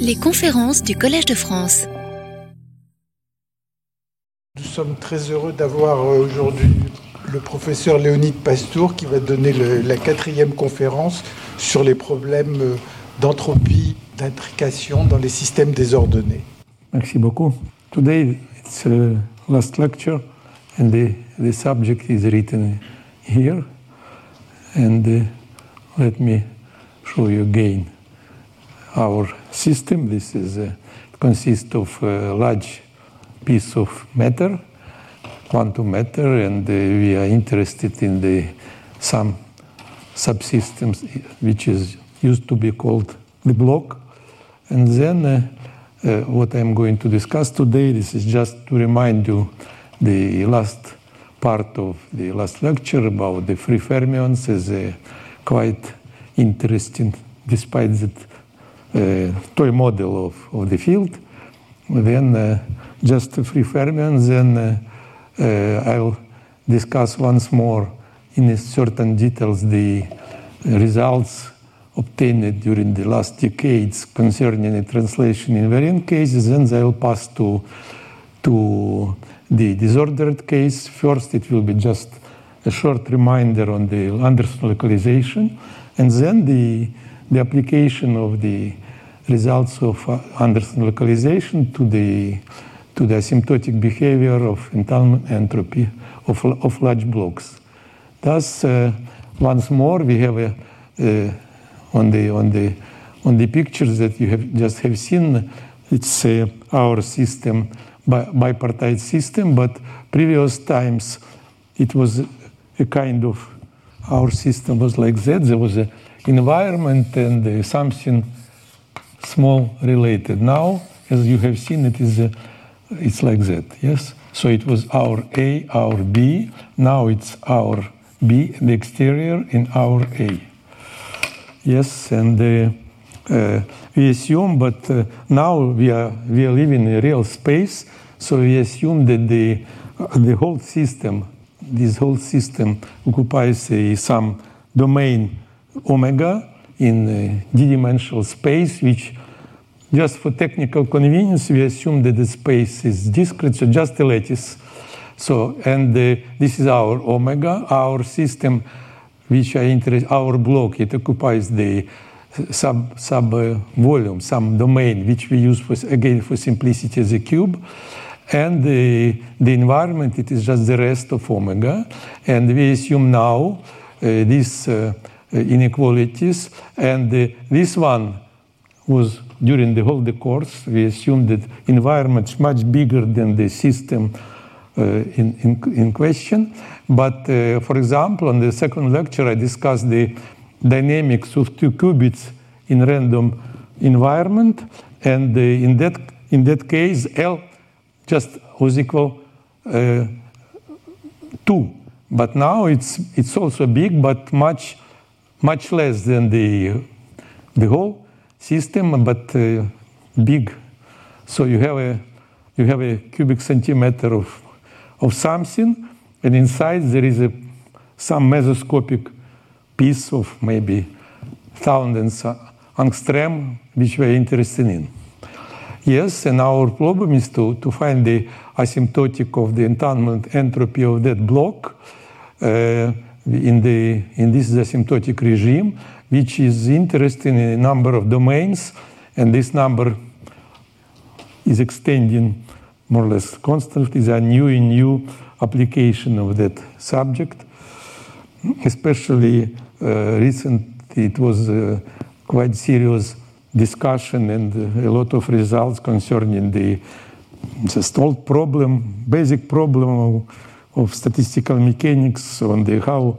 Les conférences du Collège de France. Nous sommes très heureux d'avoir euh, aujourd'hui le professeur Léonide Pastour qui va donner le- la quatrième conférence sur les problèmes euh, d'entropie, d'intrication dans les systèmes désordonnés. Merci beaucoup. Today it's the last lecture, and the, the subject is written here. And uh, let me show you again our system. This is uh, consists of a large piece of matter, quantum matter, and uh, we are interested in the some subsystems which is used to be called the block. And then uh, uh, what I'm going to discuss today, this is just to remind you the last part of the last lecture about the free fermions is uh, quite interesting despite that uh, toy model of, of the field. Then just free fermions, then I'll discuss once more in certain details the results obtained during the last decades concerning the translation invariant cases, then I will pass to, to the disordered case. First, it will be just a short reminder on the Anderson localization, and then the, the application of the results of uh, Anderson localization to the, to the asymptotic behavior of entanglement entropy of, of large blocks. Thus, uh, once more, we have a, uh, on the on the on the pictures that you have just have seen, it's uh, our system, bi- bipartite system. But previous times, it was a kind of our system was like that. There was an environment and uh, something small related. Now, as you have seen, it is uh, it's like that. Yes. So it was our A, our B. Now it's our B, the exterior, in our A. Yes, and uh, uh, we assume, but uh, now we are we are living in a real space, so we assume that the uh, the whole system, this whole system occupies some domain omega in uh, d-dimensional space, which just for technical convenience we assume that the space is discrete, so just a lattice. So, and uh, this is our omega, our system which are interest, our block, it occupies the sub, sub uh, volume, some domain, which we use for, again for simplicity as a cube. And the, the environment, it is just the rest of omega. And we assume now uh, these uh, inequalities. And uh, this one was during the whole the course, we assumed that environment is much bigger than the system uh, in, in, in question. But uh, for example, on the second lecture, I discussed the dynamics of two qubits in random environment. And uh, in, that, in that case, L just was equal uh, 2. But now it's, it's also big, but much, much less than the, the whole system, but uh, big. So you have a, you have a cubic centimeter of, of something, and inside there is a, some mesoscopic piece of maybe thousands angstrom, which we are interested in. Yes, and our problem is to, to find the asymptotic of the entanglement entropy of that block uh, in, the, in this asymptotic regime, which is interesting in a number of domains, and this number is extending more or less constantly. There are new and new application of that subject. Especially uh, recently, it was uh, quite serious discussion and a lot of results concerning the just old problem, basic problem of, of statistical mechanics on the how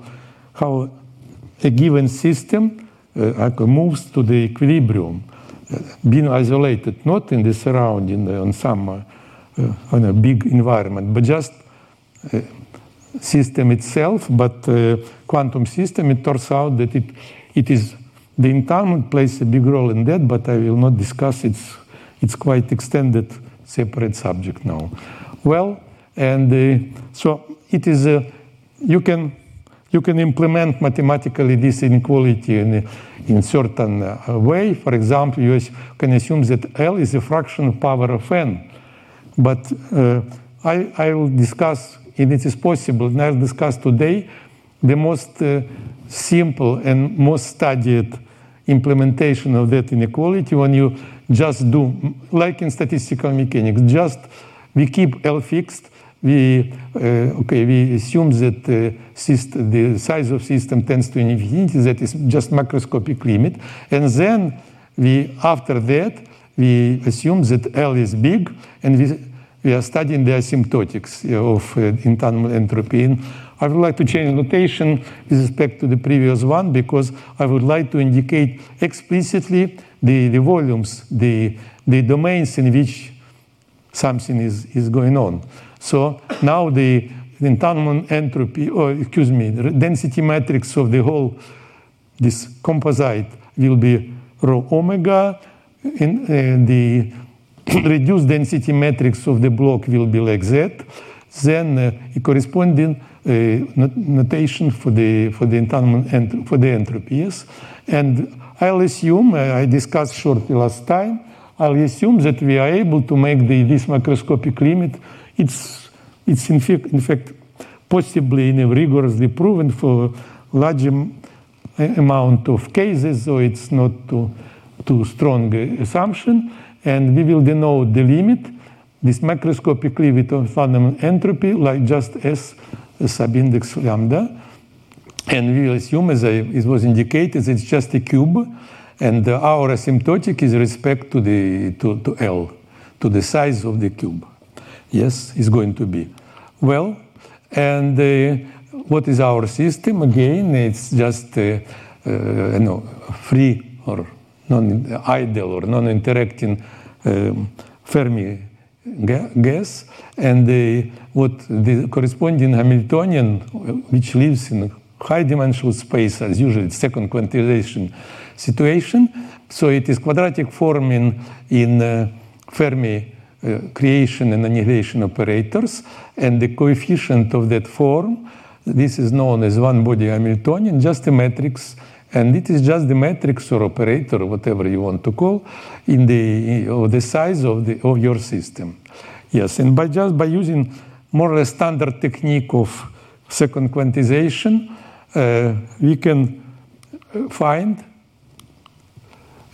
how a given system uh, moves to the equilibrium, uh, being isolated, not in the surrounding uh, on some uh, on a big environment, but just uh, system itself. But uh, quantum system, it turns out that it it is the entanglement plays a big role in that, but I will not discuss it's it's quite extended separate subject now. Well, and uh, so it is. Uh, you can you can implement mathematically this inequality in, in certain uh, way. For example, you can assume that L is a fraction of power of n. But uh, I, I will discuss, and it is possible, and I'll discuss today the most uh, simple and most studied implementation of that inequality when you just do, like in statistical mechanics, just we keep L fixed, we, uh, okay, we assume that uh, system, the size of system tends to infinity, that is just macroscopic limit, and then we, after that, we assume that L is big, and we, we are studying the asymptotics of uh, entanglement entropy. And I would like to change notation with respect to the previous one because I would like to indicate explicitly the, the volumes, the, the domains in which something is, is going on. So now the entanglement entropy, or excuse me, the density matrix of the whole, this composite will be rho omega, and uh, the reduced density matrix of the block will be like that. Then uh, a corresponding uh, notation for the for the entanglement for the entropies, and I'll assume I discussed shortly last time. I'll assume that we are able to make the, this macroscopic limit. It's it's in fact, in fact possibly rigorously proven for large amount of cases, so it's not too too strong assumption, and we will denote the limit, this macroscopic limit of fundamental entropy, like just S subindex lambda. And we will assume, as I, it was indicated, it's just a cube, and our asymptotic is respect to the to, to L, to the size of the cube. Yes, it's going to be. Well, and uh, what is our system? Again, it's just uh, uh, you know, free or non-ideal or non-interacting um, Fermi gas, and the, what the corresponding Hamiltonian, which lives in high dimensional space, as usually second quantization situation. So it is quadratic form in, in uh, Fermi uh, creation and annihilation operators, and the coefficient of that form, this is known as one body Hamiltonian, just a matrix and it is just the matrix or operator, whatever you want to call, in the, of the size of, the, of your system. Yes, and by just by using more or less standard technique of second quantization, uh, we can find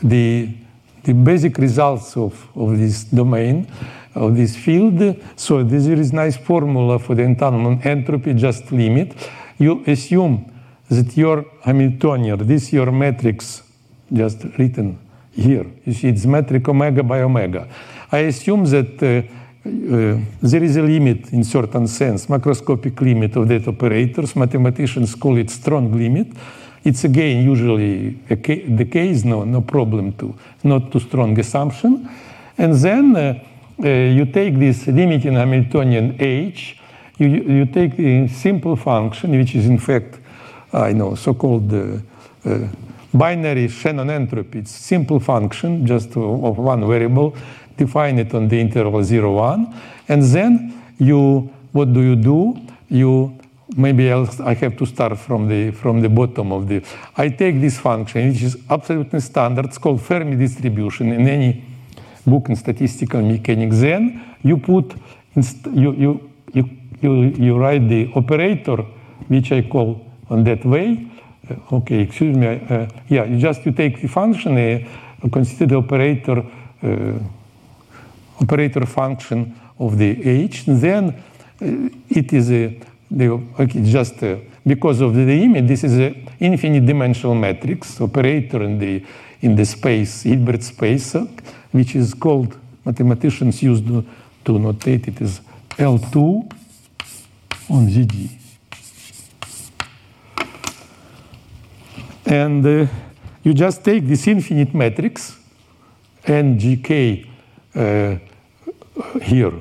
the, the basic results of, of this domain, of this field. So this is a nice formula for the entanglement entropy, just limit. You assume that your Hamiltonian, this your matrix, just written here. You see, it's metric omega by omega. I assume that uh, uh, there is a limit in certain sense, macroscopic limit of that operators. Mathematicians call it strong limit. It's again usually the case, no, no problem to, not too strong assumption. And then uh, uh you take this limiting Hamiltonian H, you, you take the simple function, which is in fact I know, so-called uh, uh, binary Shannon entropy. It's simple function, just of one variable. Define it on the interval 0, 1. And then you, what do you do? You maybe else I have to start from the from the bottom of the. I take this function, which is absolutely standard. It's called Fermi distribution in any book in statistical mechanics. Then you put you you you you, write the operator, which I call on that way. Uh, okay, excuse me. Uh, yeah, you just you take the function, uh, consider the operator operator function of the h. Then it is a okay, just because of the image, this is an infinite dimensional matrix operator in the in the space Hilbert space, which is called mathematicians used to, to notate it as L2 on ZD. And uh, you just take this infinite matrix, NGK uh, here,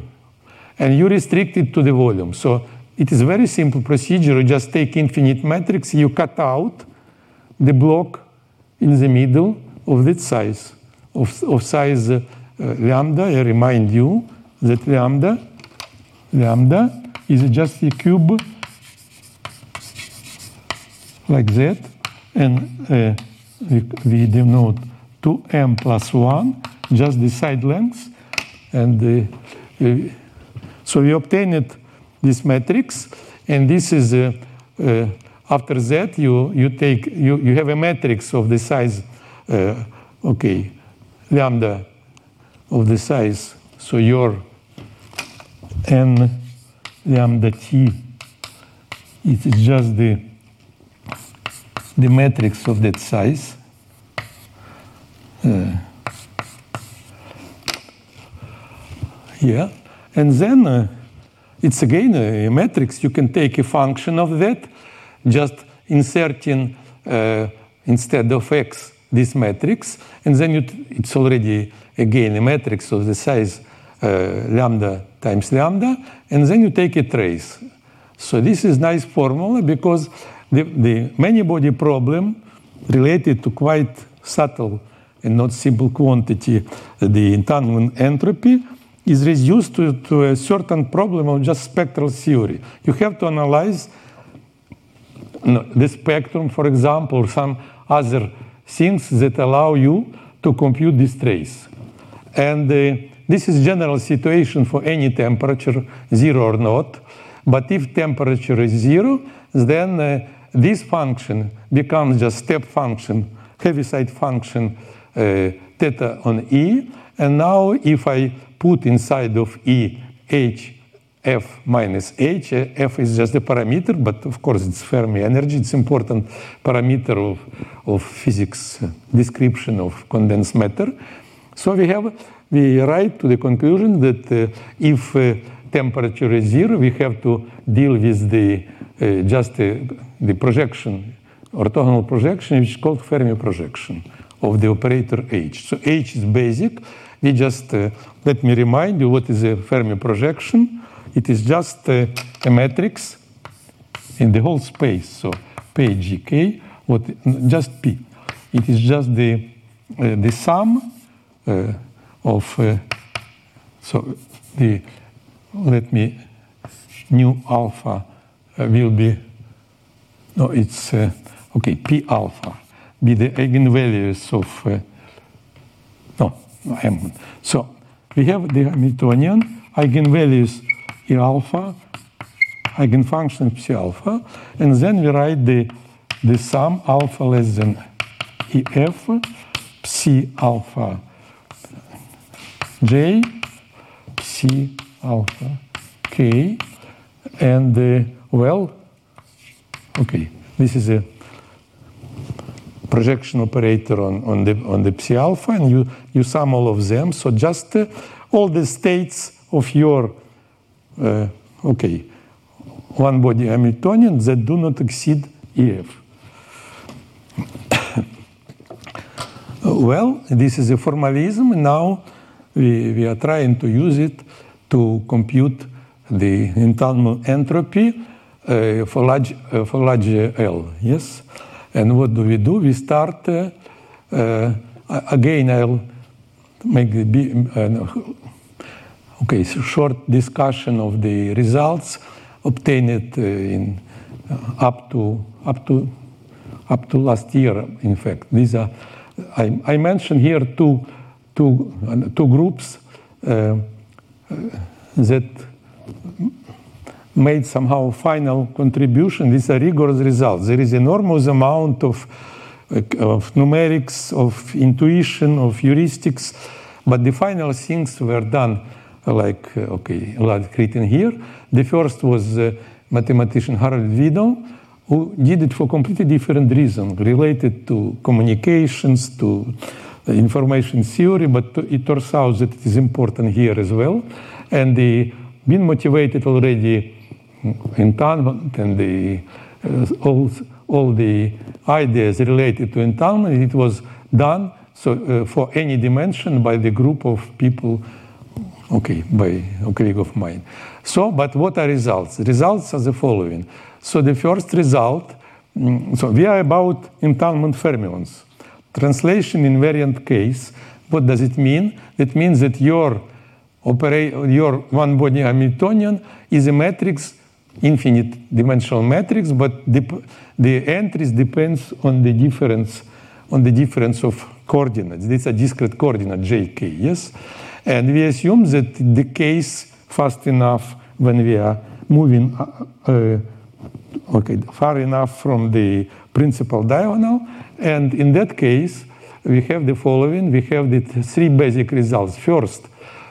and you restrict it to the volume. So it is a very simple procedure. You just take infinite matrix, you cut out the block in the middle of that size, of, of size uh, lambda. I remind you that lambda, lambda is just a cube like that, and uh, we, we denote 2m plus 1, just the side lengths, and uh, uh, so we obtained this matrix, and this is uh, uh, after that you you take you you have a matrix of the size, uh, okay, lambda of the size. So your n lambda t it is just the the matrix of that size. Uh, yeah, and then uh, it's again a matrix. You can take a function of that, just inserting uh, instead of x this matrix, and then it's already again a matrix of the size uh, lambda times lambda, and then you take a trace. So this is nice formula because the, the many body problem related to quite subtle and not simple quantity, the entanglement entropy, is reduced to, to a certain problem of just spectral theory. You have to analyze the spectrum, for example, or some other things that allow you to compute this trace. And uh, this is general situation for any temperature, zero or not. But if temperature is zero, then uh, this function becomes just step function, Heaviside function, uh, theta on E. And now if I put inside of E h f minus h, uh, is just a parameter, but of course it's Fermi energy. It's important parameter of, of physics description of condensed matter. So we have, we write to the conclusion that uh, if uh, temperature is zero, we have to deal with the uh, just uh, the projection, orthogonal projection, which is called Fermi projection of the operator H. So H is basic. We just, uh, let me remind you what is a Fermi projection. It is just uh, a matrix in the whole space. So P, G, K, what, just P. It is just the, uh, the sum uh, of, uh, so the, let me, nu alpha will be, no, it's, okay, P alpha be the eigenvalues of, M. So we have the Hamiltonian eigenvalues E alpha, eigenfunction psi alpha, and then we write the, the sum alpha less than EF, psi alpha j, psi alpha k, and uh, well, okay, this is a projection operator on, on, the, on the psi alpha, and you, you sum all of them. So just uh, all the states of your, uh, okay, one body Hamiltonian that do not exceed EF. well, this is a formalism. Now we, we are trying to use it to compute the entanglement entropy uh, for large, uh, for large L. Yes. And what do we do? We start, uh, uh, again, I'll make the, uh, okay, so short discussion of the results obtained in up to, up to, up to last year, in fact. These are, I, I mentioned here two, two, two groups that made somehow final contribution. These are rigorous results. There is enormous amount of, of numerics, of intuition, of heuristics, but the final things were done like, okay, like written here. The first was uh, mathematician Harold Widom, who did it for completely different reason, related to communications, to information theory, but it turns out that it is important here as well. And the been motivated already entanglement and the, uh, all, all the ideas related to entanglement, it was done so uh, for any dimension by the group of people, okay, by a colleague of mine. So, but what are results? Results are the following. So the first result, mm, so we are about entanglement fermions. Translation invariant case, what does it mean? It means that your, your one-body Hamiltonian is a matrix infinite dimensional matrix, but the, the entries depends on the difference on the difference of coordinates. These are discrete coordinate jk, yes? And we assume that it decays fast enough when we are moving uh, uh, okay, far enough from the principal diagonal. And in that case, we have the following. We have the three basic results. First,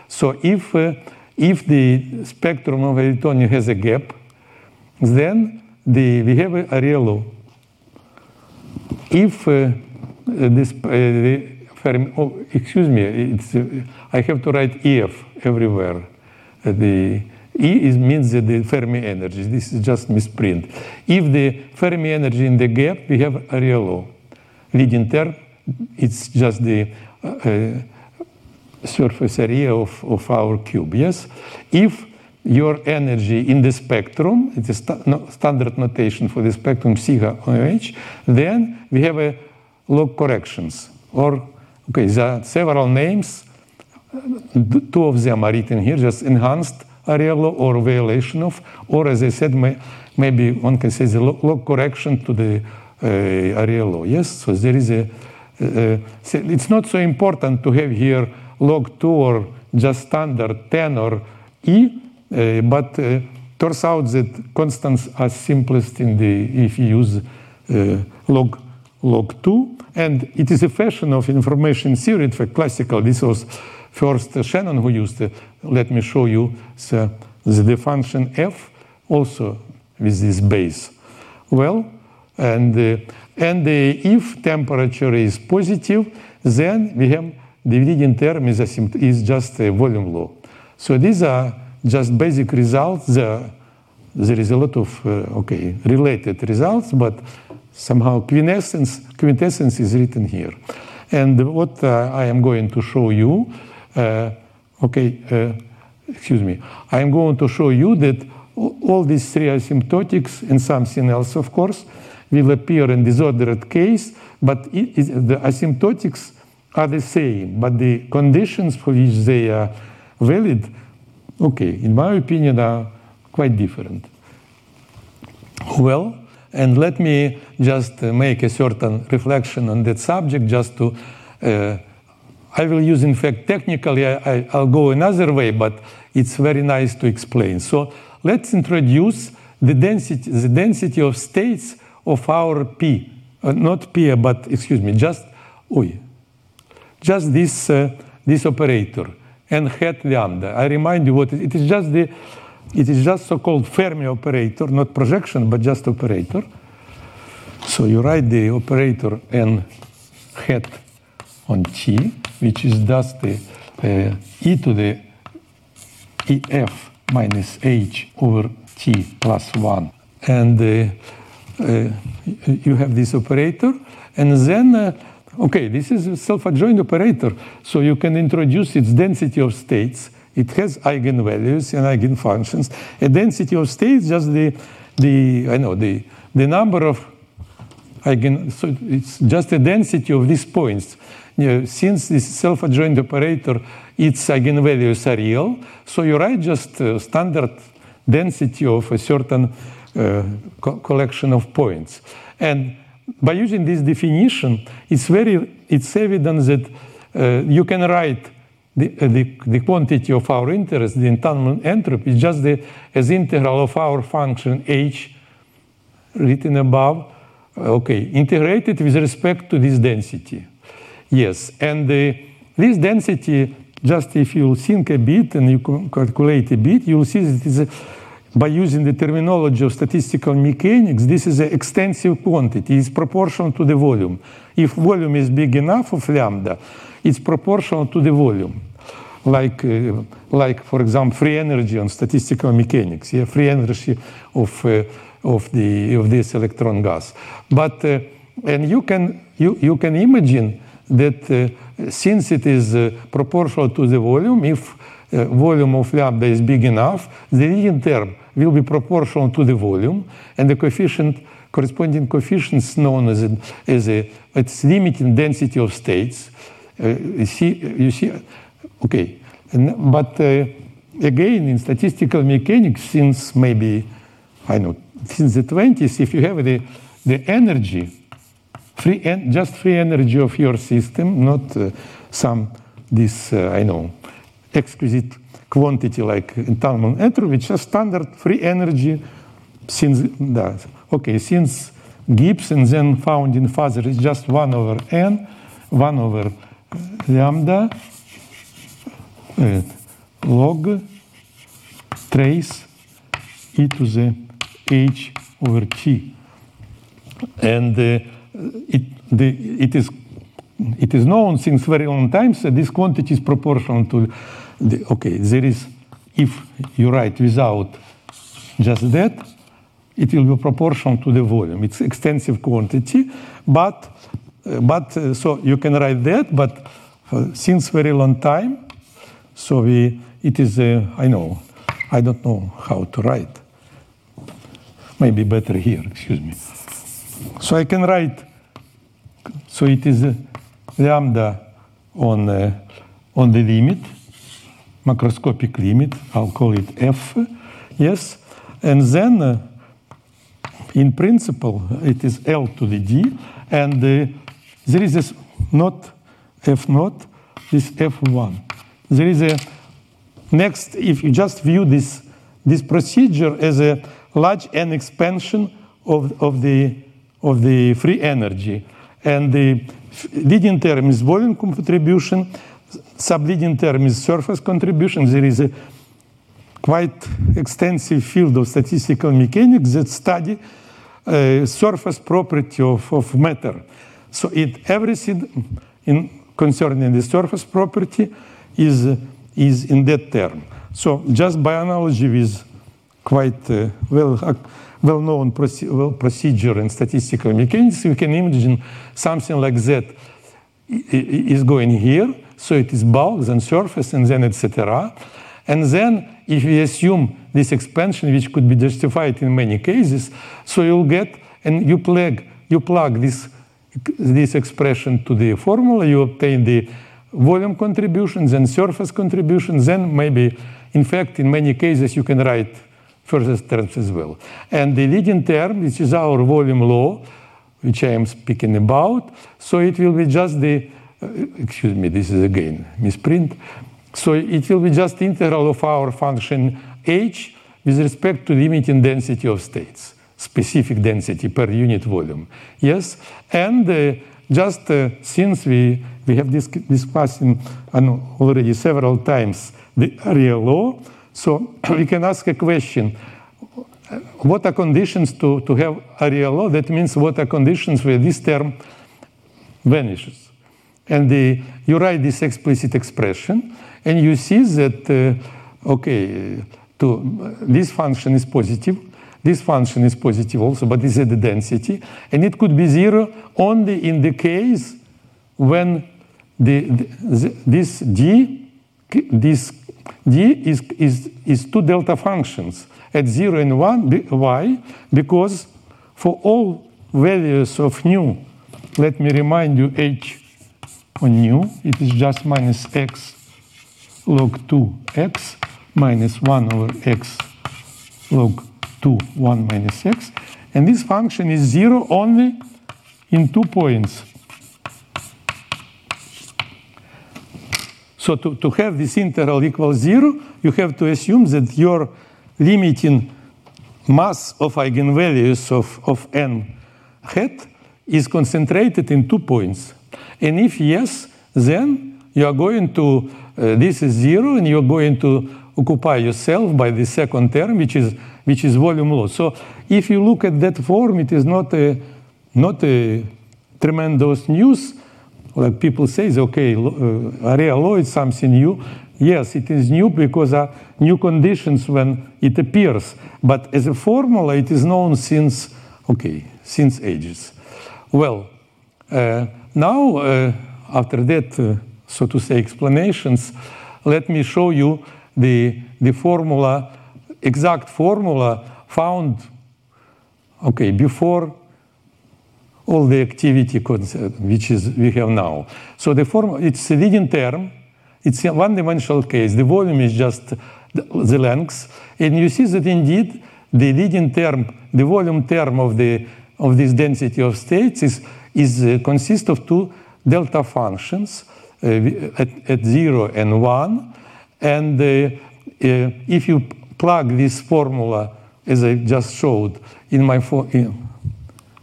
so if, uh, if the spectrum of Hamiltonian has a gap, then the, we have a, area law. If uh, this, uh, Fermi, oh, excuse me, it's, uh, I have to write EF everywhere. Uh, the E is, means the Fermi energy. This is just misprint. If the Fermi energy in the gap, we have a area law. Leading term, it's just the uh, surface area of, of our cube. Yes? If your energy in the spectrum, it's a st no, standard notation for the spectrum sigma OH, then we have a log corrections. Or, okay, there are several names. Two of them are written here, just enhanced law or violation of, or as I said, may, maybe one can say the log correction to the uh, law. Yes, so there is a, uh, it's not so important to have here log 2 or just standard 10 or E, but uh, turns out that constants are simplest in the if you use uh, log log 2 and it is a fashion of information theory. Fact classical this was first shannon who used it let me show you the, the function f also with this base. Well and uh, and uh, if temperature is positive then we have the leading term is, is just a volume law. So these are just basic results. There, there is a lot of uh, okay related results, but somehow quintessence quintessence is written here. And what uh, I am going to show you, uh, okay, excuse me, I am going to show you that all these three asymptotics and something else, of course, will appear in disordered case, but the asymptotics are the same, but the conditions for which they are valid okay, in my opinion, are quite different. Well, and let me just make a certain reflection on that subject just to. Uh, I will use, in fact, technically, I, will go another way, but it's very nice to explain. So let's introduce the density, the density of states of our P, uh, not P, but excuse me, just, oy, just this, uh, this operator and hat lambda. I remind you what it is just the it is just so-called Fermi operator, not projection, but just operator. So you write the operator n hat on T, which is just the uh, e to the ef minus h over t plus 1. And uh, uh, you have this operator, and then uh, Okay, this is a self-adjoint operator, so you can introduce its density of states. It has eigenvalues and eigenfunctions. A density of states, just the, the I know, the, the number of eigen, so it's just a density of these points. You know, since this self-adjoint operator, its eigenvalues are real, so you write just a standard density of a certain uh, co collection of points. And by using this definition, it's very it's evident that uh, you can write the, uh, the, the, quantity of our interest, the entanglement entropy, just the as integral of our function h written above. Uh, okay, integrated with respect to this density. Yes, and uh, this density, just if you think a bit and you calculate a bit, you'll see that it is a by using the terminology of statistical mechanics, this is an extensive quantity. It's proportional to the volume. If volume is big enough of lambda, it's proportional to the volume. Like, uh, like for example, free energy on statistical mechanics, yeah, free energy of, uh, of, the, of this electron gas. But, uh, and you can, you, you can imagine that uh, since it is uh, proportional to the volume, if uh, volume of lambda is big enough, the leading term will be proportional to the volume, and the coefficient, corresponding coefficients known as, a, as a, its limiting density of states. Uh, you see, you see, okay, and, but uh, again, in statistical mechanics, since maybe I know, since the 20s, if you have the, the energy, free en- just free energy of your system, not uh, some this uh, I know exquisite quantity like entanglement which is standard free energy since that. Okay, since Gibbs and then found in Fuzzer is just one over n, one over lambda uh, log trace e to the h over t. And uh, it, the, it, is, it is known since very long times that this quantity is proportional to the, okay, there is, if you write without just that, it will be proportional to the volume. It's extensive quantity, but, uh, but uh, so you can write that, but uh, since very long time, so we, it is, I know, I don't know how to write. Maybe better here, excuse me. So I can write, so it is uh, lambda on, on the limit, macroscopic limit, I'll call it f, yes, and then uh, in principle it is L to the D, and uh, there is this not f naught, this f1. There is a next, if you just view this, this procedure as a large n expansion of, of, the, of the free energy, and the leading term is volume contribution, subleading term is surface contribution. There is a quite extensive field of statistical mechanics that study uh, surface property of, of matter. So it everything in concerning the surface property is, is in that term. So just by analogy with quite uh, well, uh, well-known proce well procedure in statistical mechanics, we can imagine something like that is going here. So it is bulk, then surface, and then etc. And then if we assume this expansion, which could be justified in many cases, so you'll get, and you plug, you plug this, this expression to the formula, you obtain the volume contributions and surface contributions, then maybe, in fact, in many cases, you can write further terms as well. And the leading term, which is our volume law, which I am speaking about, so it will be just the, excuse me, this is again misprint. So it will be just integral of our function h with respect to limiting density of states, specific density per unit volume. Yes, and uh, just uh, since we we have uh, already several times the area law, so we can ask a question. What are conditions to, to have area law? That means what are conditions where this term vanishes? And the, you write this explicit expression, and you see that, uh, okay, to, this function is positive, this function is positive also, but this is the density, and it could be zero only in the case when the, the, this d, this d is, is, is two delta functions at 0 and 1, y, because for all values of nu, let me remind you h on nu, it is just minus x log 2x minus 1 over x log 2, 1 minus x. And this function is 0 only in two points. So to, to have this integral equal 0, you have to assume that your limiting mass of eigenvalues of, of n hat is concentrated in two points. And if yes, then you are going to, uh, this is zero, and you're going to occupy yourself by the second term, which is, which is volume law. So if you look at that form, it is not a, not a tremendous news. Like people say, okay, uh, area law is something new. Yes, it is new because new conditions when it appears. But as a formula, it is known since, okay, since ages. Well, uh, now, uh, after that, uh, so to say, explanations, let me show you the, the formula, exact formula found, okay, before all the activity concept, which is we have now. So the form, it's a leading term, it's a one-dimensional case. The volume is just the, length, and you see that indeed the leading term, the volume term of the of this density of states is is uh, consists of two delta functions uh, at, at zero and one, and uh, uh, if you plug this formula as I just showed in my in,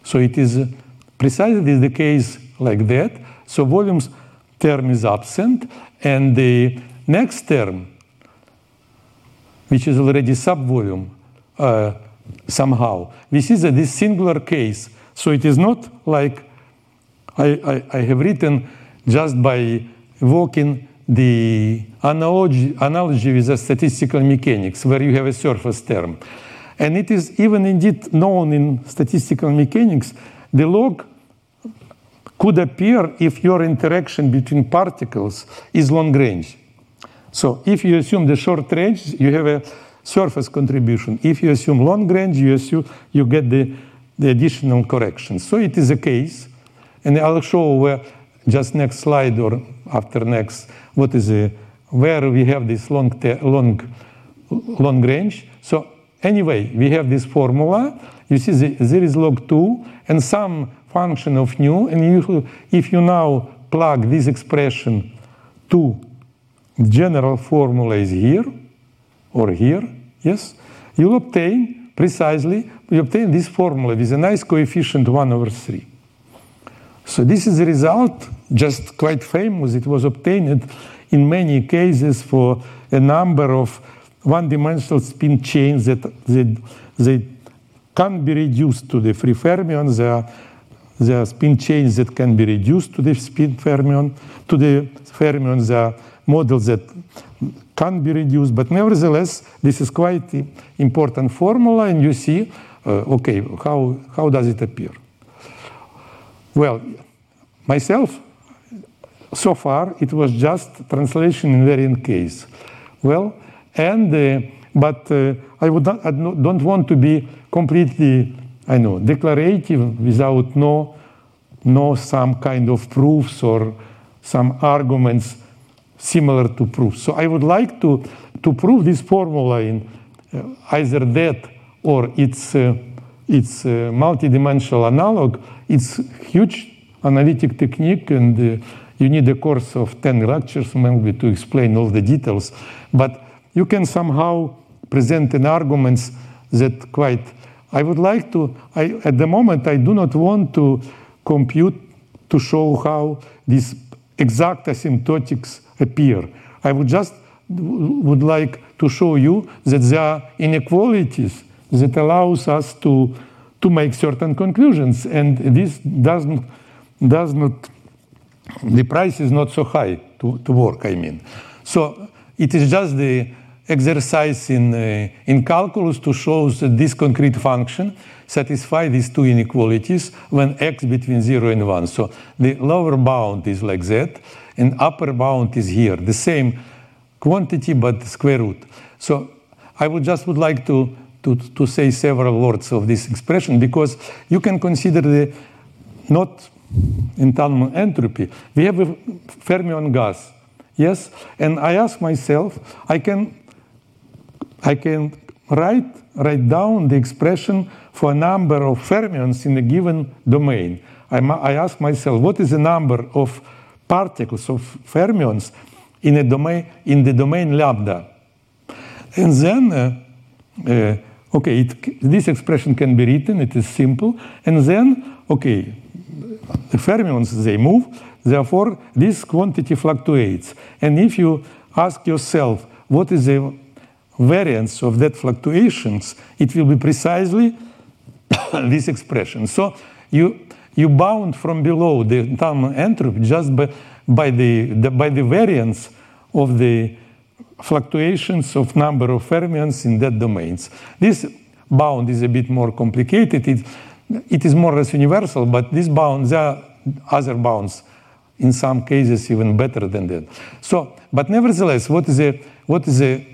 so it is precisely the case like that. So volumes term is absent, and the next term, which is already subvolume uh, somehow, this is a, this singular case. So it is not like I, I, I have written just by evoking the analogy, analogy with the statistical mechanics, where you have a surface term. And it is even indeed known in statistical mechanics, the log could appear if your interaction between particles is long range. So if you assume the short range, you have a surface contribution. If you assume long range, you assume you get the, the additional correction. So it is a case, and I'll show where just next slide or after next what is a, where we have this long long long range. So anyway, we have this formula. You see the, there is log 2 and some function of nu, and you, if you now plug this expression to general formula is here or here, yes, you'll obtain precisely, you obtain this formula with a nice coefficient 1 over 3. So this is a result, just quite famous. It was obtained in many cases for a number of one-dimensional spin chains that they, they can be reduced to the free fermions. There are, there are spin chains that can be reduced to the spin fermion, to the fermions. There are models that can be reduced, but nevertheless, this is quite important formula, and you see, uh, okay, how, how does it appear? Well, myself, so far, it was just translation invariant case. Well, and uh, but uh, I would not, I don't want to be completely, I know, declarative without no, no some kind of proofs or some arguments similar to proofs. So I would like to, to prove this formula in uh, either that or its, uh, its uh, multidimensional analog. It's huge analytic technique and uh, you need a course of 10 lectures maybe to explain all the details. But you can somehow present an arguments that quite, I would like to, I, at the moment I do not want to compute to show how these exact asymptotics appear. I would just would like to show you that there are inequalities that allows us to, to make certain conclusions. And this doesn't, does not, the price is not so high to, to work, I mean. So it is just the exercise in, uh, in calculus to show that this concrete function satisfy these two inequalities when x between 0 and 1. So the lower bound is like that, and upper bound is here, the same quantity but square root. So I would just would like to, to, to say several words of this expression because you can consider the not entanglement entropy. We have a fermion gas, yes, and I ask myself, I can, I can write write down the expression for a number of fermions in a given domain. I, I ask myself, what is the number of particles of fermions in a domain in the domain lambda? And then, uh, uh, okay, it, this expression can be written. It is simple. And then, okay, the fermions they move. Therefore, this quantity fluctuates. And if you ask yourself, what is the variance of that fluctuations, it will be precisely this expression. So you you bound from below the entanglement entropy just by, by the, the, by the variance of the fluctuations of number of fermions in that domains. This bound is a bit more complicated. It, it is more or less universal, but this bound, there are other bounds in some cases even better than that. So, but nevertheless, what is a what is a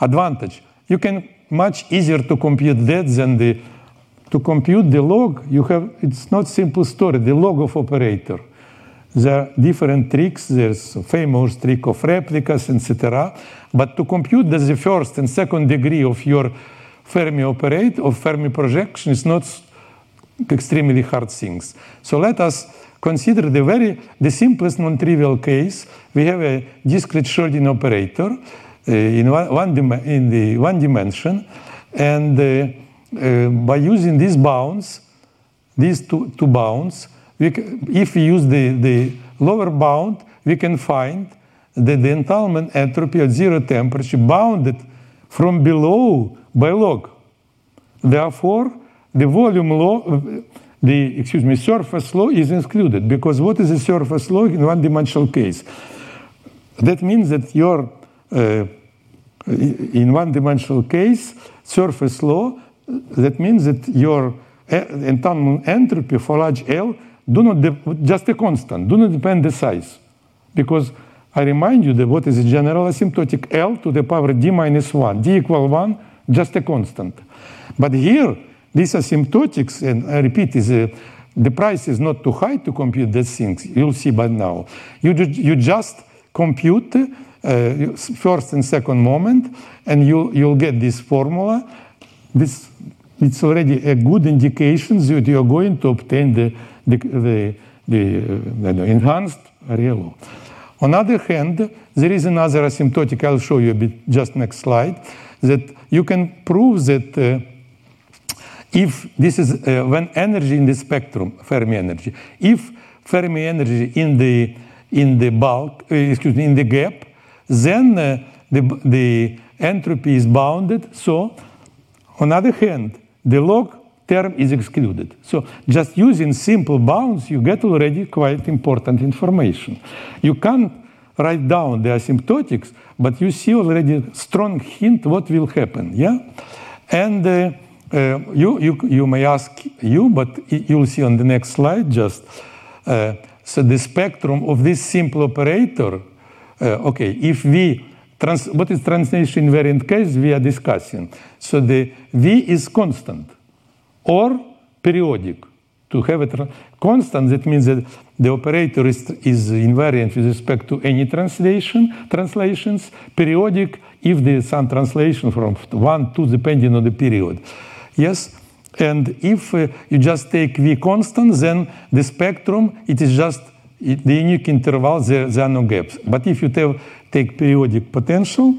advantage. You can much easier to compute that than the to compute the log. You have it's not simple story. The log of operator. There are different tricks. There's a famous trick of replicas, etc. But to compute the first and second degree of your Fermi operate or Fermi projection is not extremely hard things. So let us consider the very the simplest non-trivial case. We have a discrete Schrodinger operator uh, in one, one in the one dimension, and uh, uh, by using these bounds, these two, two bounds, we if we use the, the lower bound, we can find that the entanglement entropy at zero temperature bounded from below by log. Therefore, the volume law, the excuse me, surface law is excluded because what is a surface law in one-dimensional case? That means that your uh, in one-dimensional case surface law. That means that your entanglement entropy for large L do not just a constant, do not depend the size, because I remind you that what is a general asymptotic L to the power d minus 1, d equal 1, just a constant. But here, these asymptotics, and I repeat, is a, the price is not too high to compute these things. You'll see by now. You, you just compute uh, first and second moment, and you, you'll get this formula. This it's already a good indication that you're going to obtain the, the, the, the enhanced area law. On the other hand, there is another asymptotic, I'll show you a bit just next slide, that you can prove that uh, if this is uh, when energy in the spectrum, Fermi energy, if Fermi energy in the in the bulk, uh, excuse me, in the gap, then uh, the, the entropy is bounded. So, on the other hand, the log term is excluded. So just using simple bounds, you get already quite important information. You can't write down the asymptotics, but you see already strong hint what will happen. Yeah, and uh, uh, you, you you may ask you, but you'll see on the next slide just. Uh, so the spectrum of this simple operator. Uh, okay, if we trans, what is translation invariant case we are discussing. So the v is constant or periodic. To have it constant, that means that the operator is, is invariant with respect to any translation, translations, periodic if there is some translation from one, two, depending on the period. Yes, and if uh, you just take V constant, then the spectrum, it is just the unique interval, there, there are no gaps. But if you take periodic potential,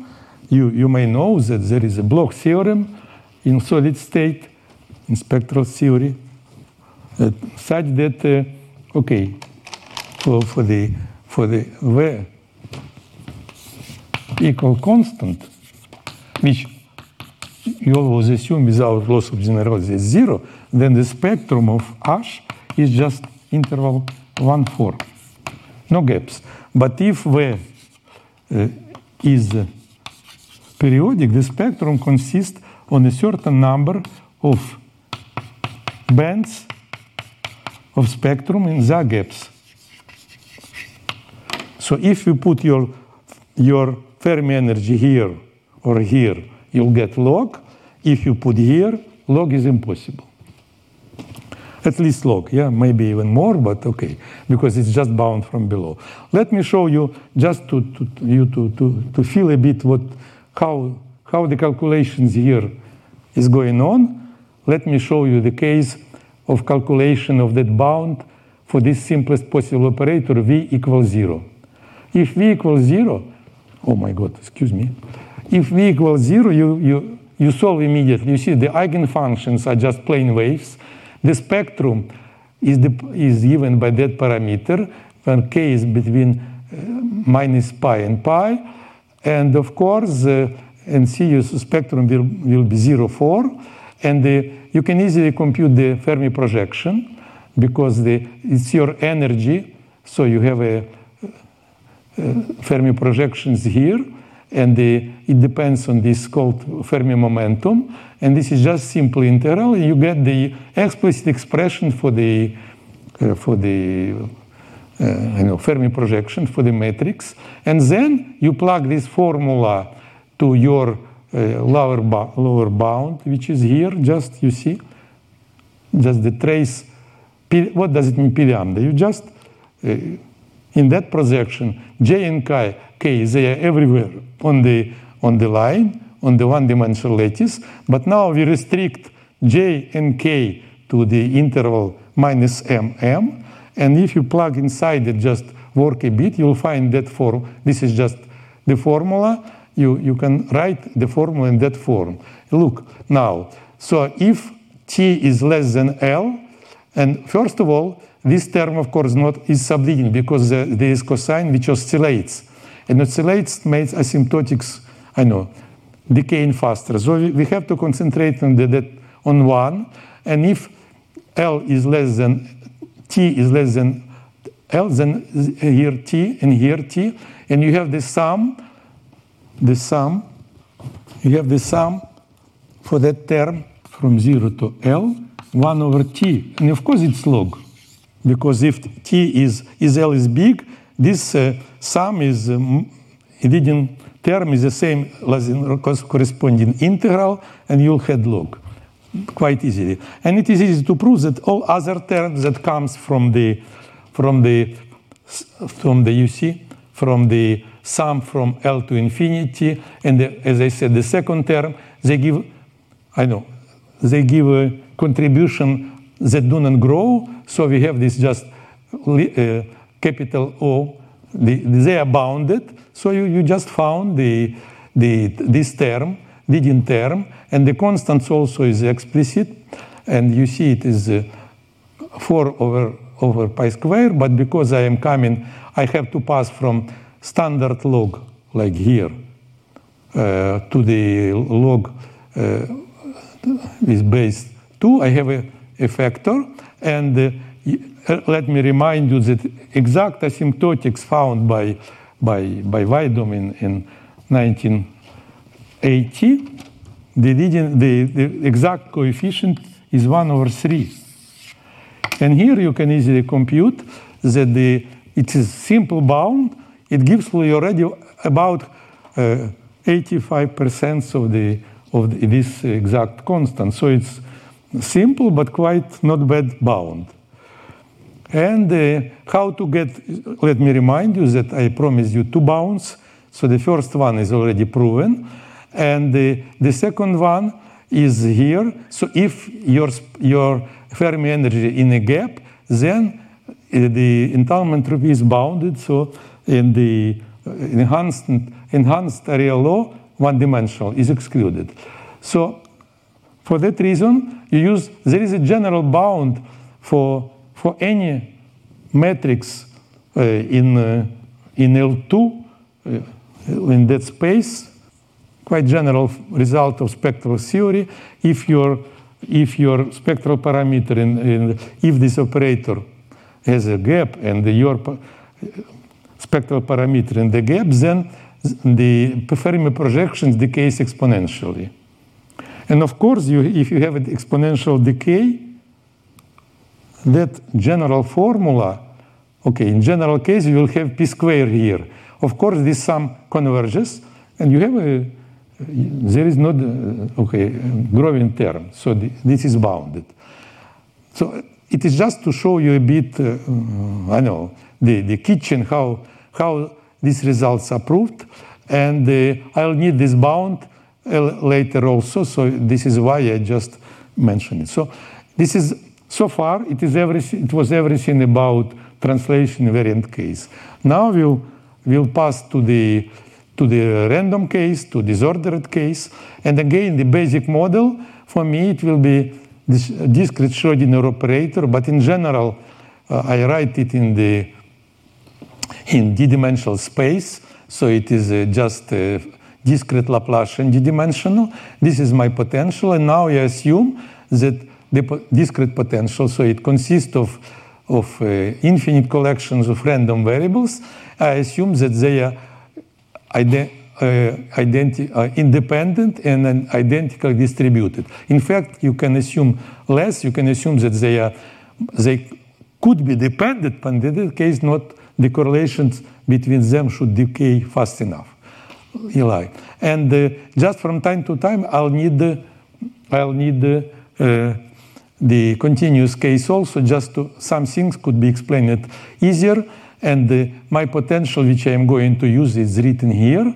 you, you may know that there is a Bloch theorem in solid state in spectral theory. Uh, such that uh, okay for, for the for the v equal constant which you always assume without loss of generality is zero then the spectrum of H is just interval 1 4 no gaps. But if v uh, is periodic the spectrum consists on a certain number of bands of spectrum in the gaps. So if you put your, your Fermi energy here or here, you'll get log. If you put here, log is impossible. At least log, yeah, maybe even more, but okay, because it's just bound from below. Let me show you just to, to, you to, to, to feel a bit what how how the calculations here is going on let me show you the case of calculation of that bound for this simplest possible operator, v equals 0. If v equals 0, oh my god, excuse me. If v equals 0, you, you, you solve immediately. You see the eigenfunctions are just plane waves. The spectrum is, the, is given by that parameter when k is between uh, minus pi and pi. And of course, uh, and see your spectrum will, will be 0, 4. And the, you can easily compute the Fermi projection because the, it's your energy. So you have a, a Fermi projections here, and the, it depends on this called Fermi momentum. And this is just simple integral. You get the explicit expression for the uh, for the uh, know, Fermi projection for the matrix, and then you plug this formula to your uh, lower, lower bound, which is here, just you see, just the trace. What does it mean, p lambda? You just, uh, in that projection, j and k, k, they are everywhere on the, on the line, on the one-dimensional lattice, but now we restrict j and k to the interval minus m, m, and if you plug inside it just work a bit, you'll find that form. This is just the formula. You, you can write the formula in that form. Look, now, so if t is less than L, and first of all, this term, of course, not is subleading because there is cosine which oscillates. And oscillates makes asymptotics, I know, decaying faster. So we have to concentrate on the, that on one. And if L is less than T is less than L, then here T and here T, and you have the sum, the sum, you have the sum for that term from 0 to L, 1 over T. And of course it's log, because if T is, is L is big, this uh, sum is, um, leading term is the same as in corresponding integral, and you'll have log quite easily. And it is easy to prove that all other terms that comes from the from the from the UC, from the sum from L to infinity, and the, as I said, the second term they give I know they give a contribution that do not grow. So we have this just uh, capital O. The, they are bounded. So you, you just found the, the this term, leading term, and the constants also is explicit. And you see it is uh, 4 over, over pi square, but because I am coming, I have to pass from standard log, like here, uh, to the log uh, with base 2. I have a, a factor, and uh, let me remind you that exact asymptotics found by, by, by Widom in, in 1980 the, the, the exact coefficient is 1 over 3. And here you can easily compute that the, it is simple bound. It gives you already about uh, 85% of, the, of the, this exact constant. So it's simple but quite not bad bound. And uh, how to get, let me remind you that I promised you two bounds. So the first one is already proven. And the, the second one is here. So if your, your Fermi energy in a gap, then uh, the entanglement entropy is bounded. So in the uh, enhanced, enhanced area law, one dimensional is excluded. So for that reason, you use, there is a general bound for, for any matrix uh, in, uh, in L2 uh, in that space quite general result of spectral theory. If your, if your spectral parameter, in, in, if this operator has a gap and your spectral parameter in the gap, then the Fermi projections decays exponentially. And of course, you, if you have an exponential decay, that general formula, okay, in general case, you will have p square here. Of course, this sum converges, and you have a there is not uh, okay growing term, so this is bounded. So it is just to show you a bit, uh, I know, the, the kitchen, how, how these results are proved. And uh, I'll need this bound uh, later also, so this is why I just mentioned it. So this is, so far, it, is everything, it was everything about translation invariant case. Now we'll, we'll pass to the to the random case, to disordered case. And again, the basic model, for me, it will be this discrete Schrodinger operator, but in general, uh, I write it in the in d-dimensional space, so it is uh, just a discrete Laplacian d-dimensional. This is my potential, and now I assume that the po discrete potential, so it consists of, of uh, infinite collections of random variables. I assume that they are uh, uh, independent and identically distributed. In fact, you can assume less. You can assume that they are they could be dependent, but in that case, not the correlations between them should decay fast enough. Eli, and uh, just from time to time, I'll need the I'll need uh, the continuous case also. Just to some things could be explained easier. And uh, my potential, which I am going to use, is written here.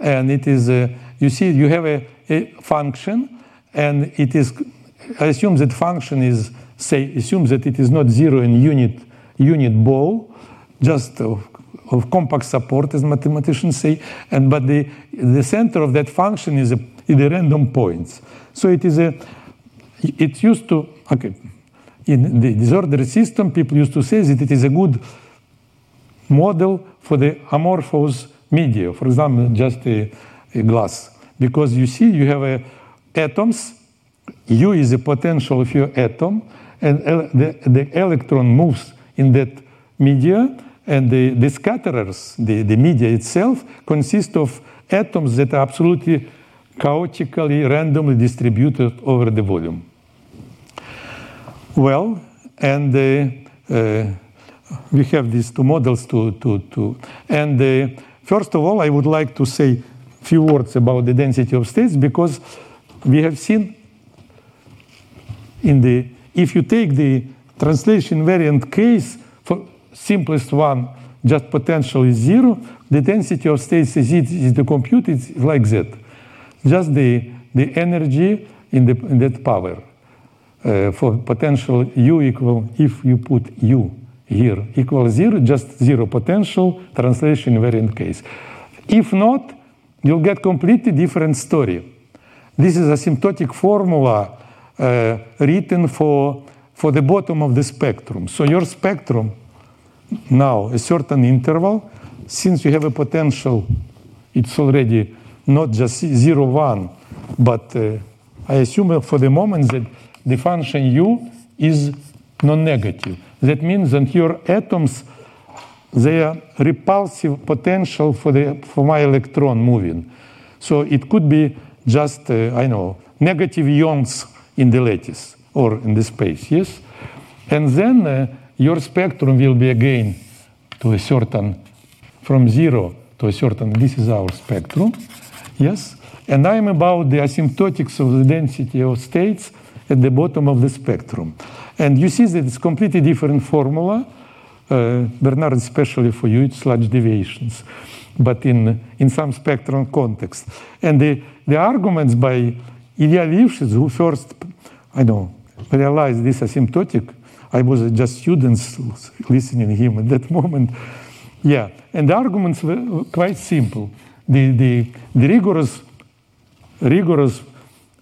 And it is, uh, you see you have a, a function and it is, I assume that function is, say, assume that it is not zero in unit, unit ball, just of, of compact support, as mathematicians say, and but the, the center of that function is, a, is the random points. So it is a, it used to, okay, in the disordered system, people used to say that it is a good model for the amorphous media, for example, just a, a glass. Because you see, you have a, atoms, U is the potential of your atom, and uh, the, the electron moves in that media, and the, the scatterers, the, the media itself, consist of atoms that are absolutely chaotically, randomly distributed over the volume. Well, and uh, uh, we have these two models to, to, to and uh, first of all, I would like to say a few words about the density of states because we have seen in the, if you take the translation invariant case, simplest one, just potential is zero, the density of states is, is to compute is like that. Just the, the energy in, the, in that power. Uh, for potential u equal, if you put u here equal zero, just zero potential, translation invariant case. If not, you'll get completely different story. This is asymptotic formula uh, written for, for the bottom of the spectrum. So your spectrum now, a certain interval, since you have a potential, it's already not just 0, 1, but uh, I assume for the moment that the function u is non-negative. That means that your atoms, their repulsive potential for, the, for my electron moving. So it could be just, uh, I know, negative ions in the lattice or in the space, yes? And then uh, your spectrum will be again to a certain, from zero to a certain, this is our spectrum, yes? And I'm about the asymptotics of the density of states at the bottom of the spectrum. And you see that it's completely different formula. Uh, Bernard, especially for you, it's large deviations, but in, in some spectrum context. And the, the arguments by Ilya Lifshitz, who first, I don't know, realized this asymptotic, I was just students listening to him at that moment. Yeah, and the arguments were quite simple. The, the, the rigorous, rigorous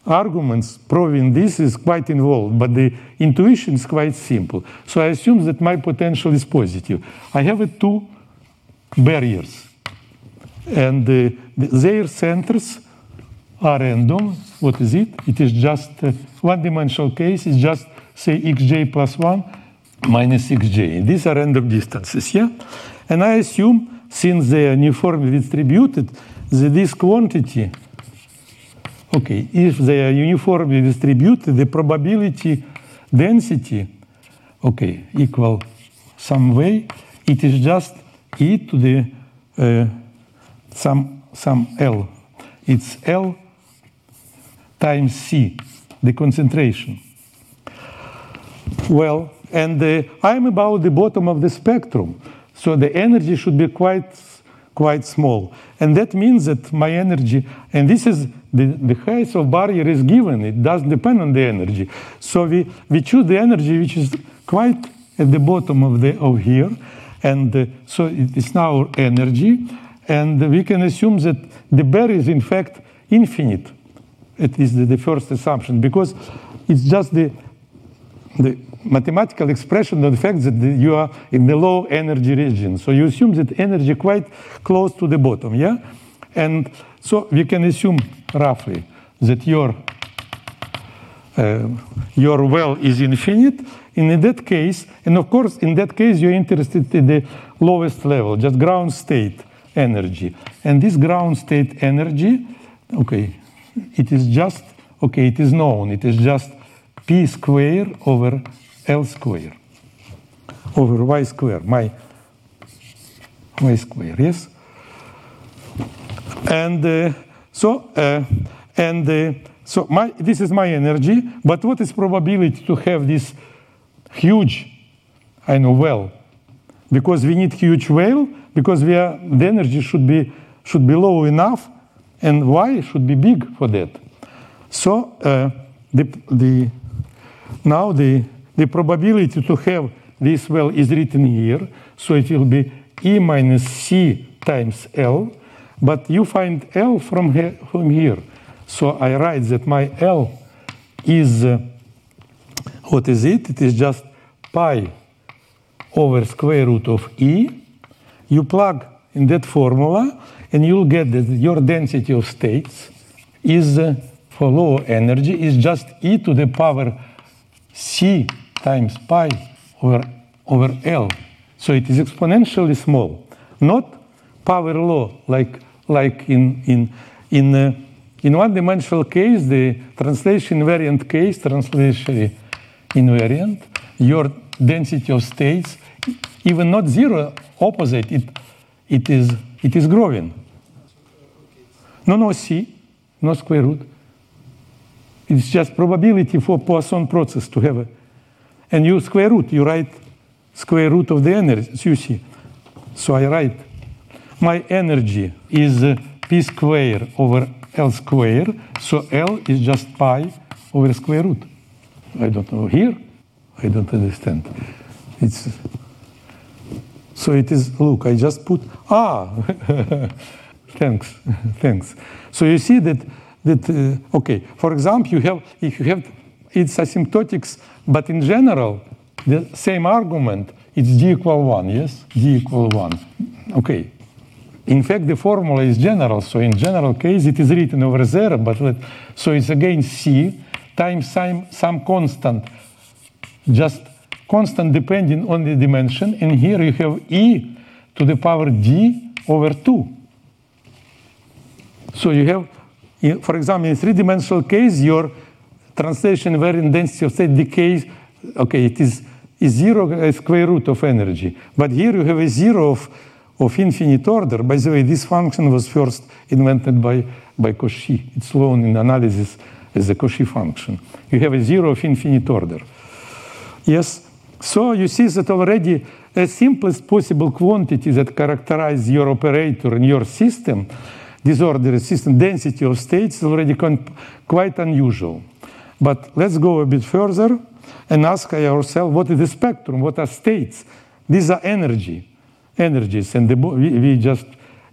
arguments proving this is quite involved, but the intuition is quite simple. So I assume that my potential is positive. I have two barriers, and uh, their centers are random. What is it? It is just uh, one-dimensional case. It's just say xj plus one minus xj. These are random distances, yeah. And I assume since they are uniformly distributed, that this quantity Okay, if they are uniformly distributed, the probability density, okay, equal some way, it is just e to the uh, some some L. It's L times C, the concentration. Well, and uh, I'm about the bottom of the spectrum, so the energy should be quite quite small. And that means that my energy, and this is the, the height of barrier is given, it doesn't depend on the energy. So we, we choose the energy which is quite at the bottom of, the, of here. And uh, so it is now energy. And we can assume that the barrier is in fact infinite. It is the, the first assumption because it's just the, the mathematical expression of the fact that you are in the low energy region. So you assume that energy quite close to the bottom, yeah? And so we can assume roughly that your uh, your well is infinite. And in that case, and of course, in that case, you're interested in the lowest level, just ground state energy. And this ground state energy, okay, it is just, okay, it is known. It is just p square over L square over y square, my y square, yes? And uh, so, uh, and uh, so my, this is my energy, but what is probability to have this huge, I know well, because we need huge well, because we are, the energy should be, should be low enough and y should be big for that. So uh, the, the, now the, the probability to have this well is written here. So it will be E minus C times L. But you find L from, here, from here. So I write that my L is, uh, what is it? It is just pi over square root of E. You plug in that formula and you'll get that your density of states is uh, for low energy is just e to the power c times pi over, over L. So it is exponentially small, not power law like, like in, in, in, uh, in one-dimensional case, the translation invariant case, translation invariant, your density of states, even not zero, opposite, it, it, is, it is growing. No, no, C, no square root. It's just probability for Poisson process to have a, and you square root, you write square root of the energy, you see. So I write, my energy is uh, p square over L square, so L is just pi over square root. I don't know here, I don't understand. It's, so it is, look, I just put, ah, thanks, thanks. So you see that that uh, okay for example you have if you have it's asymptotics but in general the same argument it's d equal 1 yes? D equal 1 okay. In fact the formula is general so in general case it is written over there but let, so it's again c times some, some constant just constant depending on the dimension and here you have e to the power d over 2 so you have for example, in three-dimensional case, your translation invariant density of state decays, okay, it is, is zero uh, square root of energy. But here you have a zero of, of infinite order. By the way, this function was first invented by, by Cauchy. It's known in analysis as the Cauchy function. You have a zero of infinite order. Yes, so you see that already a simplest possible quantity that characterize your operator in your system disordered system density of states is already quite unusual. But let's go a bit further and ask ourselves what is the spectrum? What are states? These are energy, energies, and the, we, we, just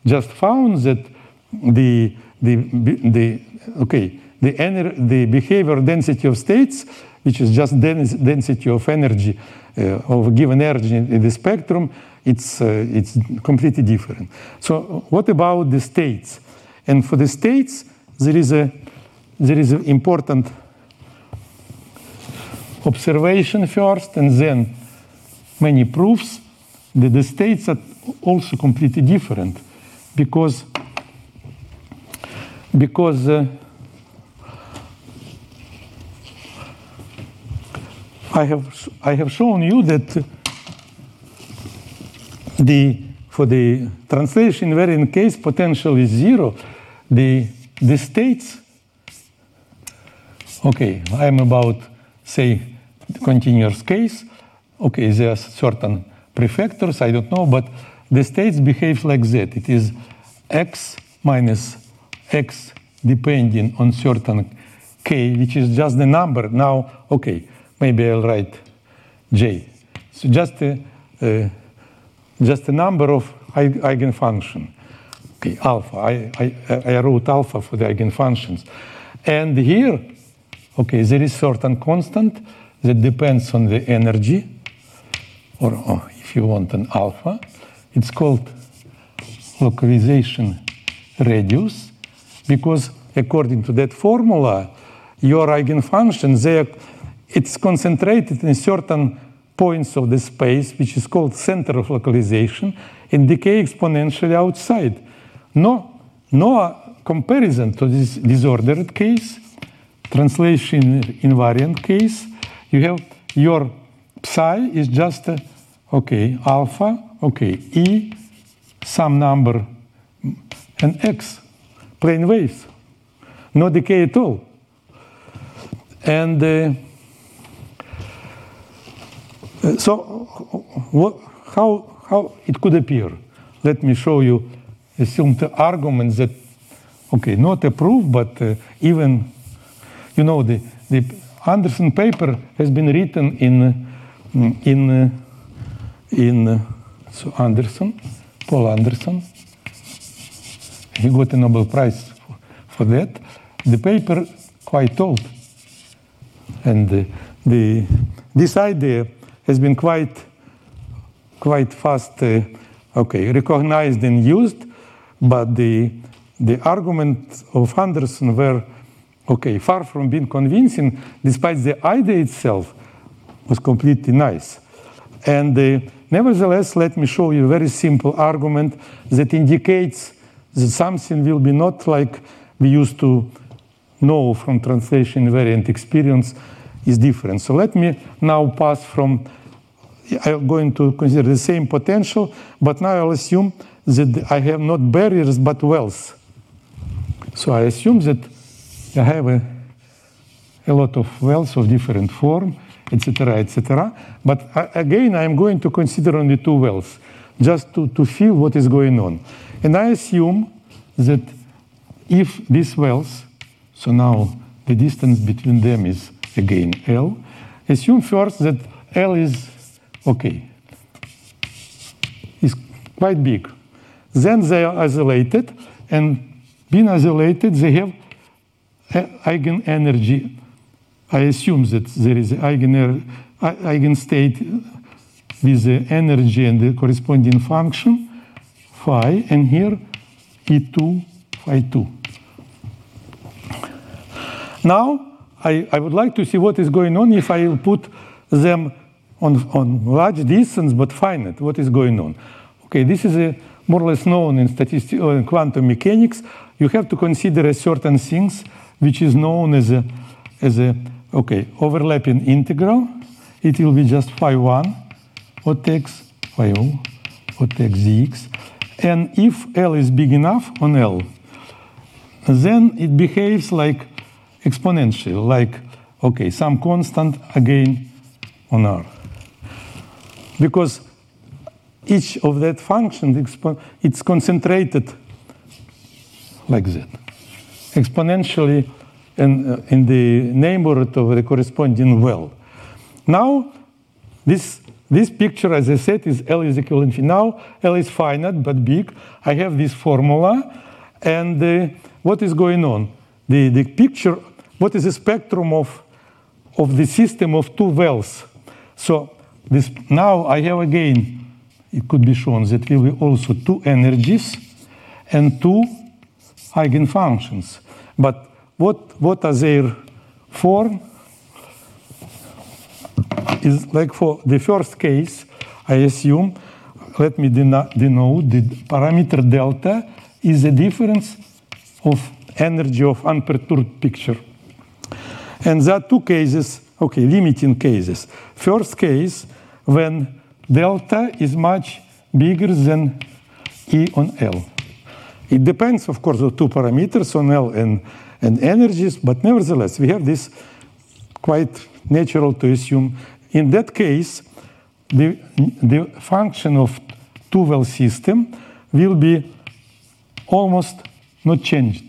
just found that the the the okay the ener, the behavior density of states, which is just dens density of energy uh, of given energy in the spectrum, it's, uh, it's completely different. So what about the states? And for the states, there is a there is an important observation first, and then many proofs that the states are also completely different, because because uh, I have I have shown you that the for the translation where invariant case potential is zero. The the states. Okay, I'm about say continuous case. Okay, there are certain prefactors, I don't know, but the states behave like that. It is x minus x depending on certain k, which is just the number. Now, okay, maybe I'll write j. So just a, a just a number of eigenfunction. Okay, alpha. I, I, I wrote alpha for the eigenfunctions. And here, okay, there is certain constant that depends on the energy, or oh, if you want an alpha. It's called localization radius, because according to that formula, your eigenfunction, they are, it's concentrated in certain points of the space, which is called center of localization, and decay exponentially outside. No, no comparison to this disordered case, translation invariant case, you have your psi is just, a, okay, alpha, okay, E, some number, and X, plane waves. No decay at all. And uh, so what, how, how it could appear? Let me show you a simple argument that okay, not a proof, but uh, even, you know, the, the Anderson paper has been written in, in, uh, in uh, so Anderson, Paul Anderson. He got a Nobel Prize for, for that. The paper quite old, and uh, the this idea has been quite quite fast, uh, okay, recognized and used, but the the argument of Anderson were okay far from being convincing, despite the idea itself was completely nice, and. Uh, Nevertheless, let me show you a very simple argument that indicates that something will be not like we used to know from translation invariant experience is different. So let me now pass from, I'm going to consider the same potential, but now I'll assume that I have not barriers but wells. So I assume that I have a, a lot of wells of different form etc., etc. But again, I'm going to consider only two wells, just to, to feel what is going on. And I assume that if these wells, so now the distance between them is again L, assume first that L is okay, It's quite big. Then they are isolated, and being isolated, they have eigenenergy I assume that there is an eigen, eigenstate with the energy and the corresponding function phi, and here E2 phi 2. Now, I, I would like to see what is going on if I put them on, on large distance but finite, what is going on. Okay, this is a more or less known in statistical uh, in quantum mechanics. You have to consider a certain things which is known as a, as a Okay, overlapping integral, it will be just phi 1 what takes phi o what takes dx. And if L is big enough on L, then it behaves like exponential, like, okay, some constant again on R. Because each of that function, it's concentrated like that, exponentially and uh, in the neighborhood of the corresponding well. Now, this, this picture, as I said, is L is equal to infinity. Now, L is finite but big. I have this formula, and uh, what is going on? The, the picture, what is the spectrum of, of the system of two wells? So this, now I have again, it could be shown that will be also two energies and two eigenfunctions. But what, what are their form? Is like for the first case, I assume, let me denote the parameter delta is the difference of energy of unperturbed picture. And there are two cases, okay, limiting cases. First case, when delta is much bigger than E on L. It depends, of course, on two parameters on L and and energies, but nevertheless, we have this quite natural to assume. In that case, the, the function of two-well system will be almost not changed.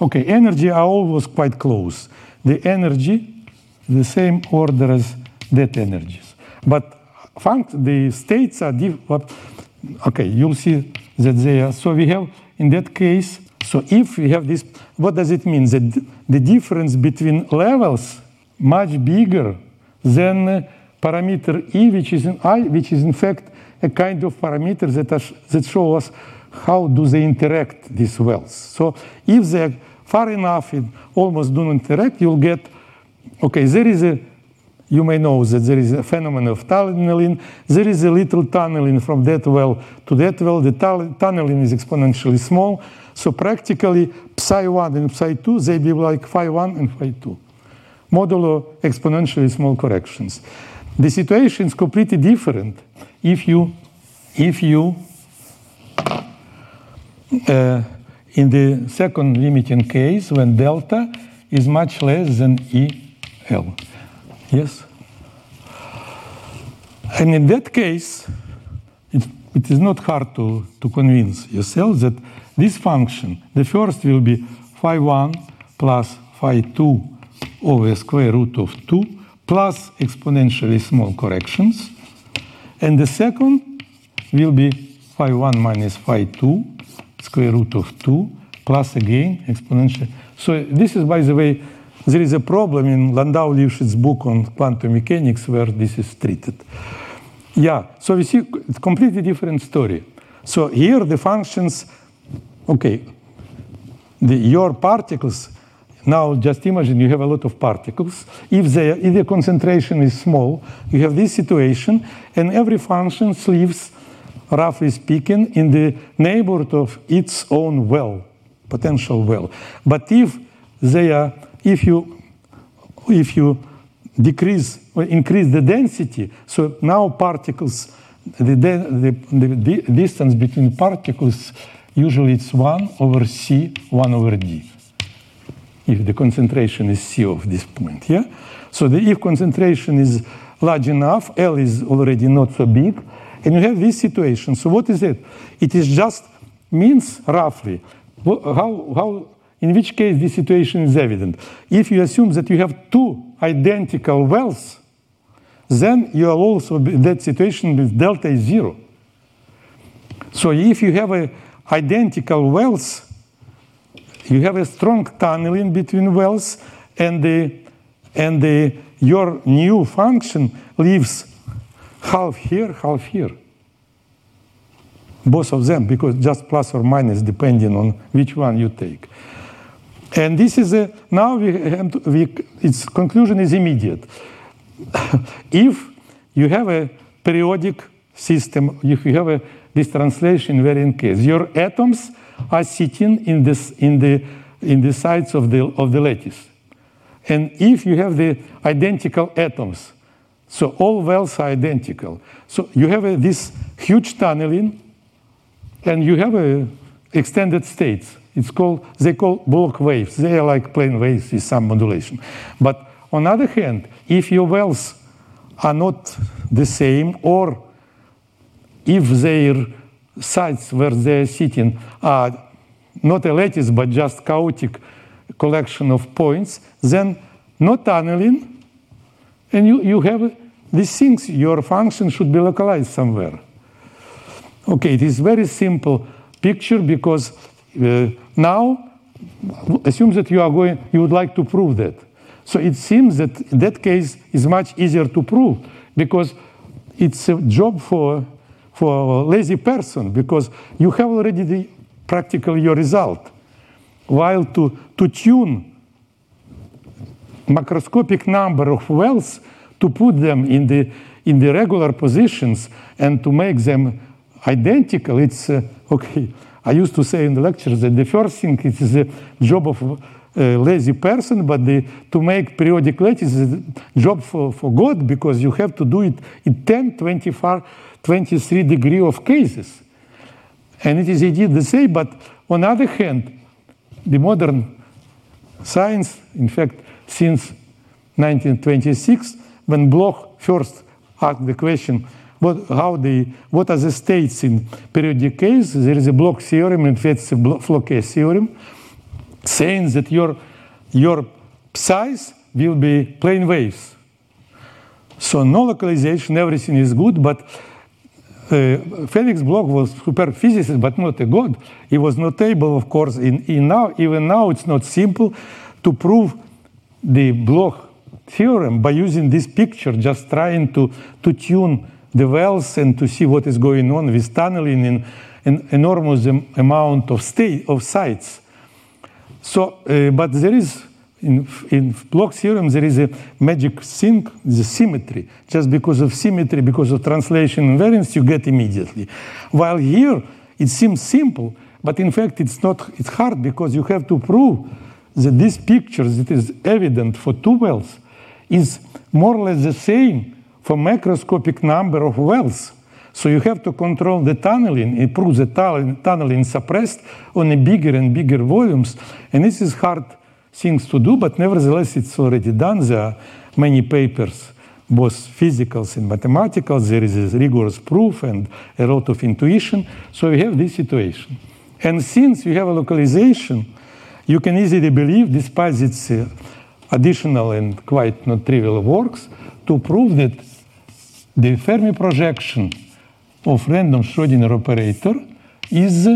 Okay, energy are always quite close. The energy, the same order as that energies. But funct, the states are different. Okay, you'll see that they are. So we have, in that case, so if we have this, what does it mean? That the difference between levels much bigger than uh, parameter E, which is in I, which is in fact a kind of parameter that, are, that show us how do they interact, these wells. So if they're far enough and almost do not interact, you'll get, okay, there is a, you may know that there is a phenomenon of tunneling. There is a little tunneling from that well to that well. The tunneling is exponentially small. So practically psi 1 and psi 2, they be like phi 1 and phi 2. Modulo exponentially small corrections. The situation is completely different if you, if you uh, in the second limiting case when delta is much less than EL. Yes? And in that case, it, it is not hard to, to convince yourself that this function, the first will be phi 1 plus phi 2 over square root of 2 plus exponentially small corrections. And the second will be phi 1 minus phi 2 square root of 2 plus again exponentially. So this is, by the way, there is a problem in Landau Lifshitz book on quantum mechanics where this is treated. Yeah, so we see it's completely different story. So here the functions, okay, the, your particles, now just imagine you have a lot of particles. If, they, if the concentration is small, you have this situation, and every function lives, roughly speaking, in the neighborhood of its own well, potential well. But if they are, if you, if you decrease or increase the density, so now particles, the, the, the, the distance between particles usually it's 1 over c, 1 over d. If the concentration is c of this point, yeah? So the, if concentration is large enough, L is already not so big, and you have this situation. So what is it? It is just means roughly how, how in which case this situation is evident. If you assume that you have two identical wells, then you are also in that situation with delta is zero. So if you have a identical wells, you have a strong tunneling between wells, and the and the your new function leaves half here, half here. Both of them, because just plus or minus depending on which one you take. And this is a, now we, we, its conclusion is immediate. if you have a periodic system, if you have a, this translation invariant case, your atoms are sitting in, this, in, the, in the sides of the, of the lattice. And if you have the identical atoms, so all wells are identical. So you have a, this huge tunneling, and you have a extended states. It's called, they call Bloch waves. They are like plane waves with some modulation. But on the other hand, if your wells are not the same, or if their sites where they're sitting are not a lattice but just chaotic collection of points, then no tunneling, and you, you have these things, your function should be localized somewhere. Okay, it is very simple picture because now, assume that you are going, you would like to prove that. So it seems that that case is much easier to prove because it's a job for for a lazy person because you have already the practically your result. While to to tune macroscopic number of wells to put them in the in the regular positions and to make them identical, it's uh, okay. I used to say in the lectures that the first thing it is the job of a lazy person, but the, to make periodic lattice is a job for, for God because you have to do it in 10, 24, 23 degree of cases. And it is indeed the same, but on the other hand, the modern science, in fact, since 1926, when Bloch first asked the question, what, how the, what are the states in periodic case? There is a Bloch theorem, in fact, a Floquet theorem, saying that your, your size will be plane waves. So no localization, everything is good, but uh, Felix Bloch was super physicist, but not a god. He was not able, of course, in, in now, even now it's not simple to prove the Bloch theorem by using this picture, just trying to, to tune the wells and to see what is going on with tunneling in an enormous amount of state of sites. So, uh, but there is in, in Bloch theorem there is a magic thing, the symmetry. Just because of symmetry, because of translation invariance, you get immediately. While here it seems simple, but in fact it's not. It's hard because you have to prove that this picture that is evident for two wells is more or less the same for macroscopic number of wells. So you have to control the tunneling, improve the tunneling suppressed on a bigger and bigger volumes. And this is hard things to do, but nevertheless it's already done. There are many papers, both physicals and mathematicals. There is rigorous proof and a lot of intuition. So we have this situation. And since we have a localization, you can easily believe, despite its uh, additional and quite not trivial works, to prove that the Fermi projection of random Schrodinger operator is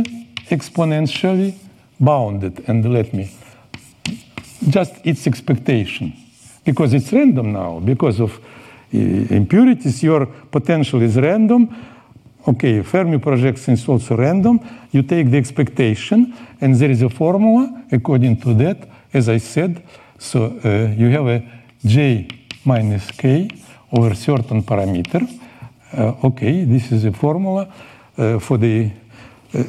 exponentially bounded. And let me just its expectation because it's random now because of uh, impurities your potential is random. Okay fermi projection is also random. You take the expectation and there is a formula according to that as i said. So uh, you have a j minus k over certain parameter uh, okay this is a formula uh, for the uh,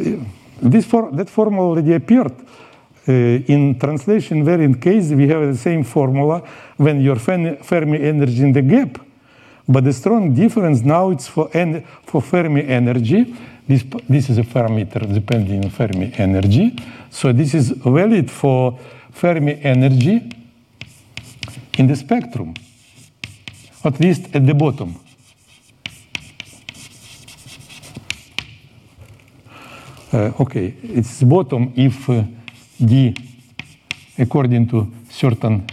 this for, that formula already appeared in translation variant case, we have the same formula when your Fermi energy in the gap. But the strong difference now it's for, en for Fermi energy. This, this is a parameter depending on Fermi energy. So this is valid for Fermi energy in the spectrum, at least at the bottom. Uh, okay, it's bottom if uh, d according to certain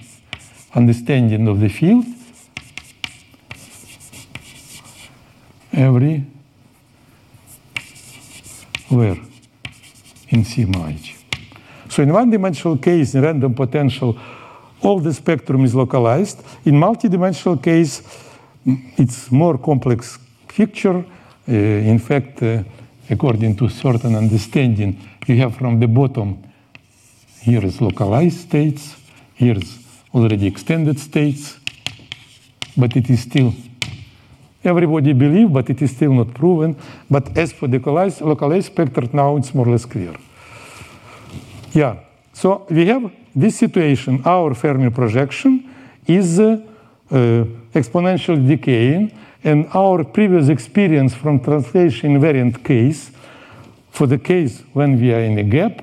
understanding of the field every where in sigma h. So in one-dimensional case, in random potential, all the spectrum is localized. In multi-dimensional case, it's more complex picture. Uh, in fact, uh, according to certain understanding, you have from the bottom here is localized states, here is already extended states, but it is still, everybody believe, but it is still not proven. But as for the localized, localized spectrum, now it's more or less clear. Yeah, so we have this situation, our Fermi projection is uh, uh, exponentially decaying, and our previous experience from translation invariant case, for the case when we are in a gap,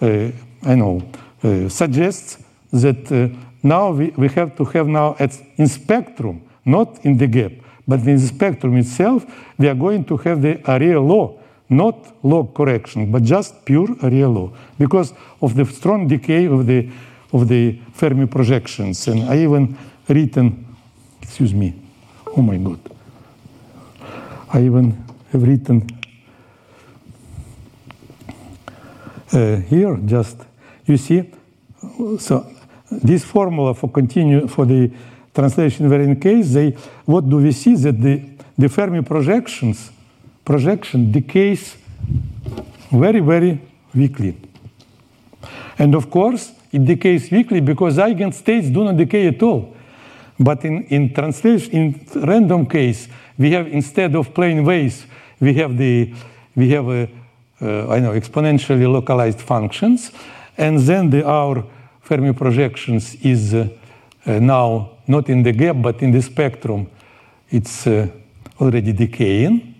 uh, I know, uh, suggests that uh, now we, we have to have now at, in spectrum, not in the gap, but in the spectrum itself, we are going to have the area law, not log correction, but just pure area law, because of the strong decay of the of the Fermi projections. And I even written, excuse me, oh my God, I even have written uh, here just you see, so this formula for continue for the translation variant case, they what do we see that the the Fermi projections projection decays very very weakly, and of course it decays weakly because eigenstates do not decay at all. But in in translation in random case, we have instead of plane waves, we have the we have a uh, I know exponentially localized functions and then the, our Fermi projections is uh, uh, now not in the gap, but in the spectrum. It's uh, already decaying.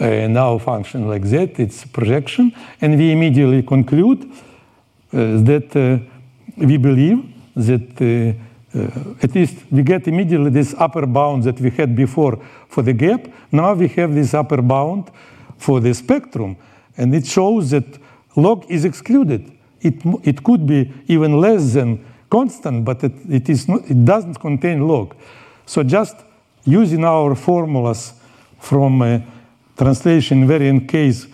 Uh, now function like that, it's projection. And we immediately conclude uh, that uh, we believe that at least we get immediately this upper bound that we had before for the gap. Now we have this upper bound for the spectrum. And it shows that log is excluded it, it could be even less than constant, but it, it, is not, it doesn't contain log. So just using our formulas from a translation invariant case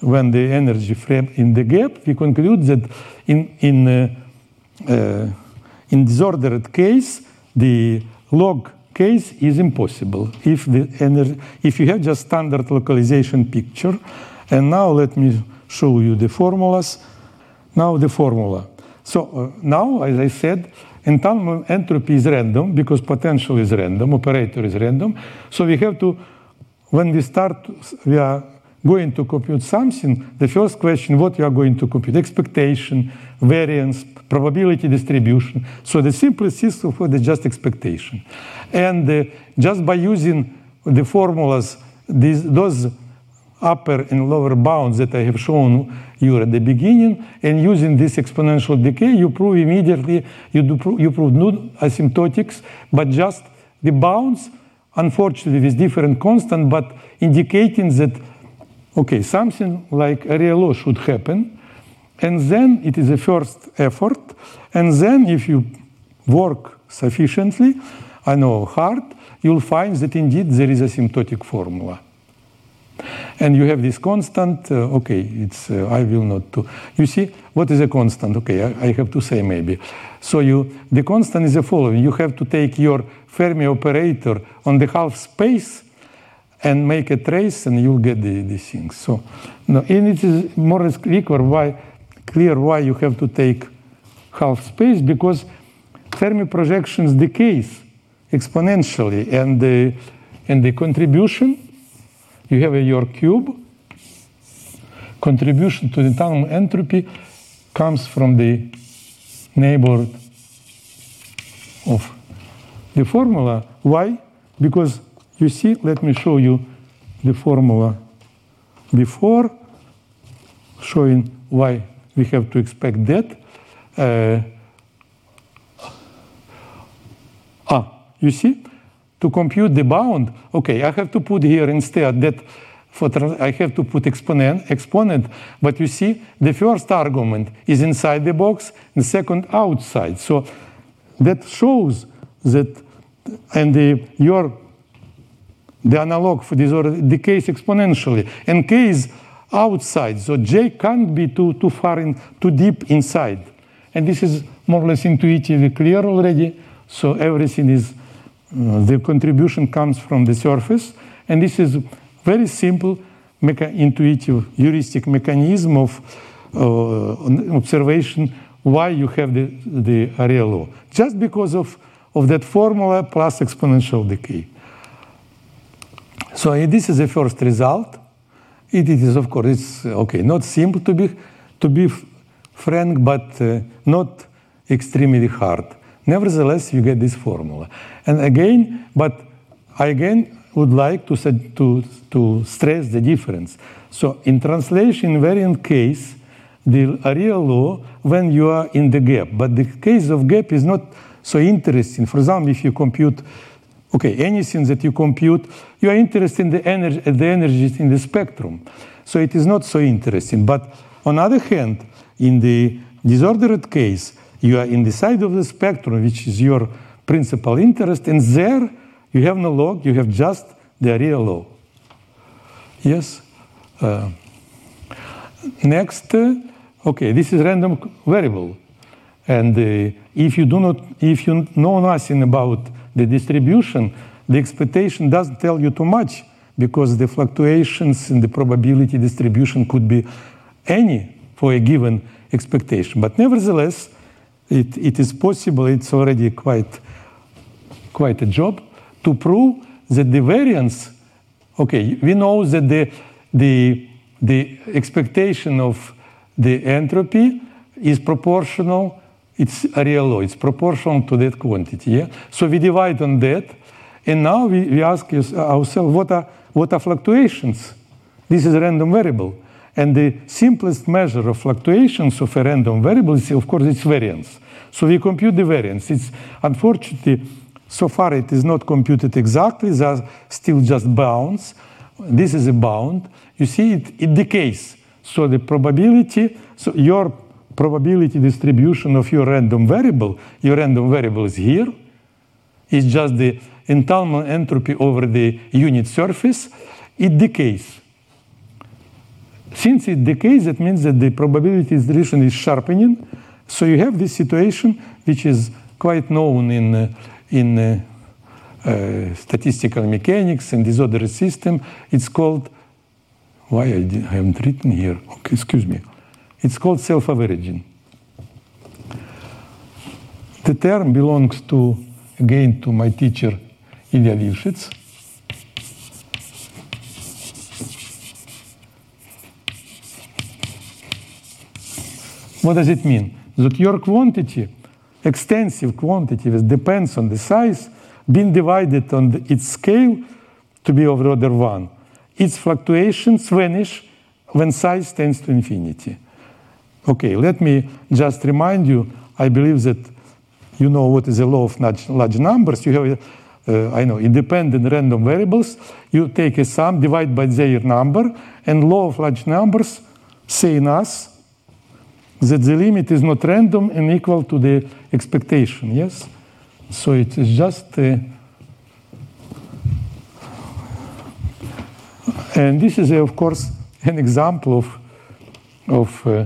when the energy frame in the gap, we conclude that in, in, uh, uh, in disordered case, the log case is impossible if, the energy, if you have just standard localization picture. And now let me show you the formulas. Now the formula. So uh, now, as I said, entanglement entropy is random because potential is random, operator is random. So we have to, when we start, we are going to compute something, the first question, what you are going to compute? Expectation, variance, probability distribution. So the simplest system for the just expectation. And uh, just by using the formulas, these, those upper and lower bounds that I have shown you at the beginning, and using this exponential decay, you prove immediately, you, do, you prove not asymptotics, but just the bounds, unfortunately with different constant, but indicating that, okay, something like area law should happen. and then it is a first effort, and then if you work sufficiently, I know hard, you'll find that indeed there is a asymptotic formula. And you have this constant, uh, okay, it's, uh, I will not do. You see, what is a constant? Okay, I, I, have to say maybe. So you, the constant is the following. You have to take your Fermi operator on the half space and make a trace and you'll get the, the things. So, no, and it is more or less clear why, clear why you have to take half space because Fermi projections decays exponentially and the, and the contribution you have your cube. Contribution to the entanglement entropy comes from the neighborhood of the formula. Why? Because you see, let me show you the formula before, showing why we have to expect that. Uh, ah, you see? To compute the bound, okay, I have to put here instead that for I have to put exponent, exponent, but you see the first argument is inside the box, the second outside. So that shows that, and the, your the analog for this order decays exponentially, and k is outside, so j can't be too too far in, too deep inside, and this is more or less intuitively clear already. So everything is the contribution comes from the surface, and this is very simple, intuitive heuristic mechanism of uh, observation why you have the, the area law. Just because of, of that formula plus exponential decay. So this is the first result. It, it is, of course, it's okay, not simple to be, to be frank, but uh, not extremely hard. Nevertheless, you get this formula. And again, but I again would like to, to, to stress the difference. So in translation invariant case, the area law when you are in the gap. But the case of gap is not so interesting. For example, if you compute, okay, anything that you compute, you are interested in the energy, the energies in the spectrum. So it is not so interesting. But on the other hand, in the disordered case, you are in the side of the spectrum, which is your principal interest, and there you have no log, you have just the area law. Yes? Uh, next, uh, okay, this is random variable. And uh, if you do not, if you know nothing about the distribution, the expectation doesn't tell you too much because the fluctuations in the probability distribution could be any for a given expectation. But nevertheless, it, it is possible, it's already quite, quite a job, to prove that the variance, okay, we know that the, the, the expectation of the entropy is proportional, it's area law, it's proportional to that quantity. Yeah? So we divide on that, and now we, we ask ourselves what are, what are fluctuations? This is a random variable. And the simplest measure of fluctuations of a random variable is, of course, its variance. So we compute the variance. It's unfortunately, so far it is not computed exactly. There are still just bounds. This is a bound. You see, it, it decays. So the probability, so your probability distribution of your random variable, your random variable is here. It's just the entanglement entropy over the unit surface. It decays. Since it decays, that means that the probability distribution is sharpening. So you have this situation, which is quite known in, uh, in uh, uh, statistical mechanics and disordered system. It's called, why I, I haven't written here, okay, excuse me. It's called self-averaging. The term belongs to, again, to my teacher, Ilya Lifshitz. What does it mean? That your quantity, extensive quantity, depends on the size, being divided on the, its scale to be of order one. Its fluctuations vanish when size tends to infinity. Okay, let me just remind you, I believe that you know what is the law of large, large numbers. You have, uh, I know, independent random variables. You take a sum, divide by their number, and law of large numbers saying us that the limit is not random and equal to the expectation, yes? So it is just, uh, and this is, uh, of course, an example of, of uh,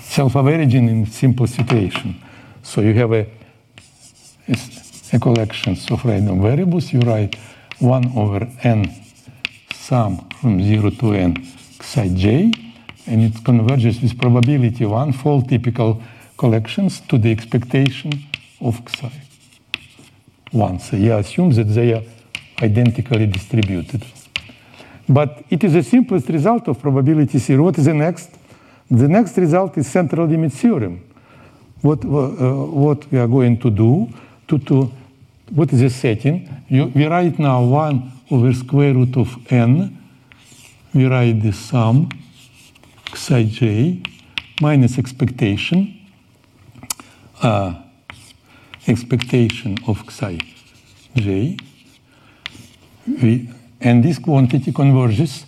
self-averaging in simple situation. So you have a, a collection of random variables, you write 1 over n sum from 0 to n psi j, and it converges with probability 1 for typical collections to the expectation of psi 1. So you assume that they are identically distributed. But it is the simplest result of probability zero. What is the next? The next result is central limit theorem. What, uh, what we are going to do, to, to, what is the setting? You, we write now 1 over square root of n. We write the sum psi j minus expectation, uh, expectation of psi j. We, and this quantity converges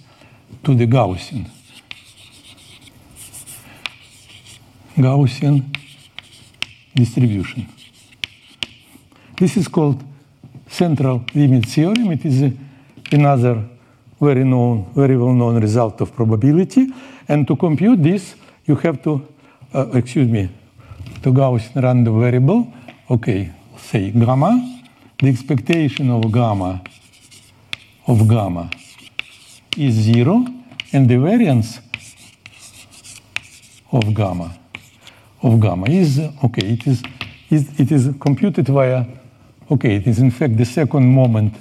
to the Gaussian. Gaussian distribution. This is called central limit theorem. It is another very known, very well-known result of probability. And to compute this, you have to, uh, excuse me, to Gaussian random variable. Okay, say gamma. The expectation of gamma of gamma is zero, and the variance of gamma of gamma is okay. It is, is it is computed via okay. It is in fact the second moment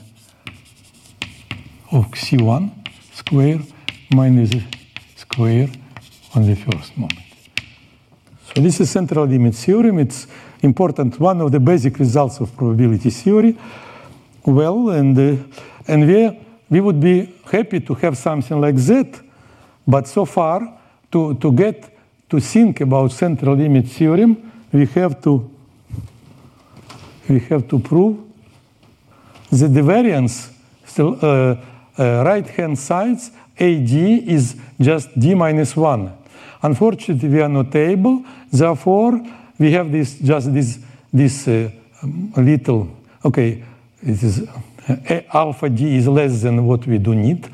of c1 square minus square on the first moment. So this is central limit theorem. It's important, one of the basic results of probability theory. Well, and uh, and we we would be happy to have something like that, but so far to to get to think about central limit theorem, we have to we have to prove that the variance still uh, uh, right hand sides AD is just D minus 1. Unfortunately, we are not able. Therefore, we have this just this this uh, little okay. It is uh, alpha D is less than what we do need,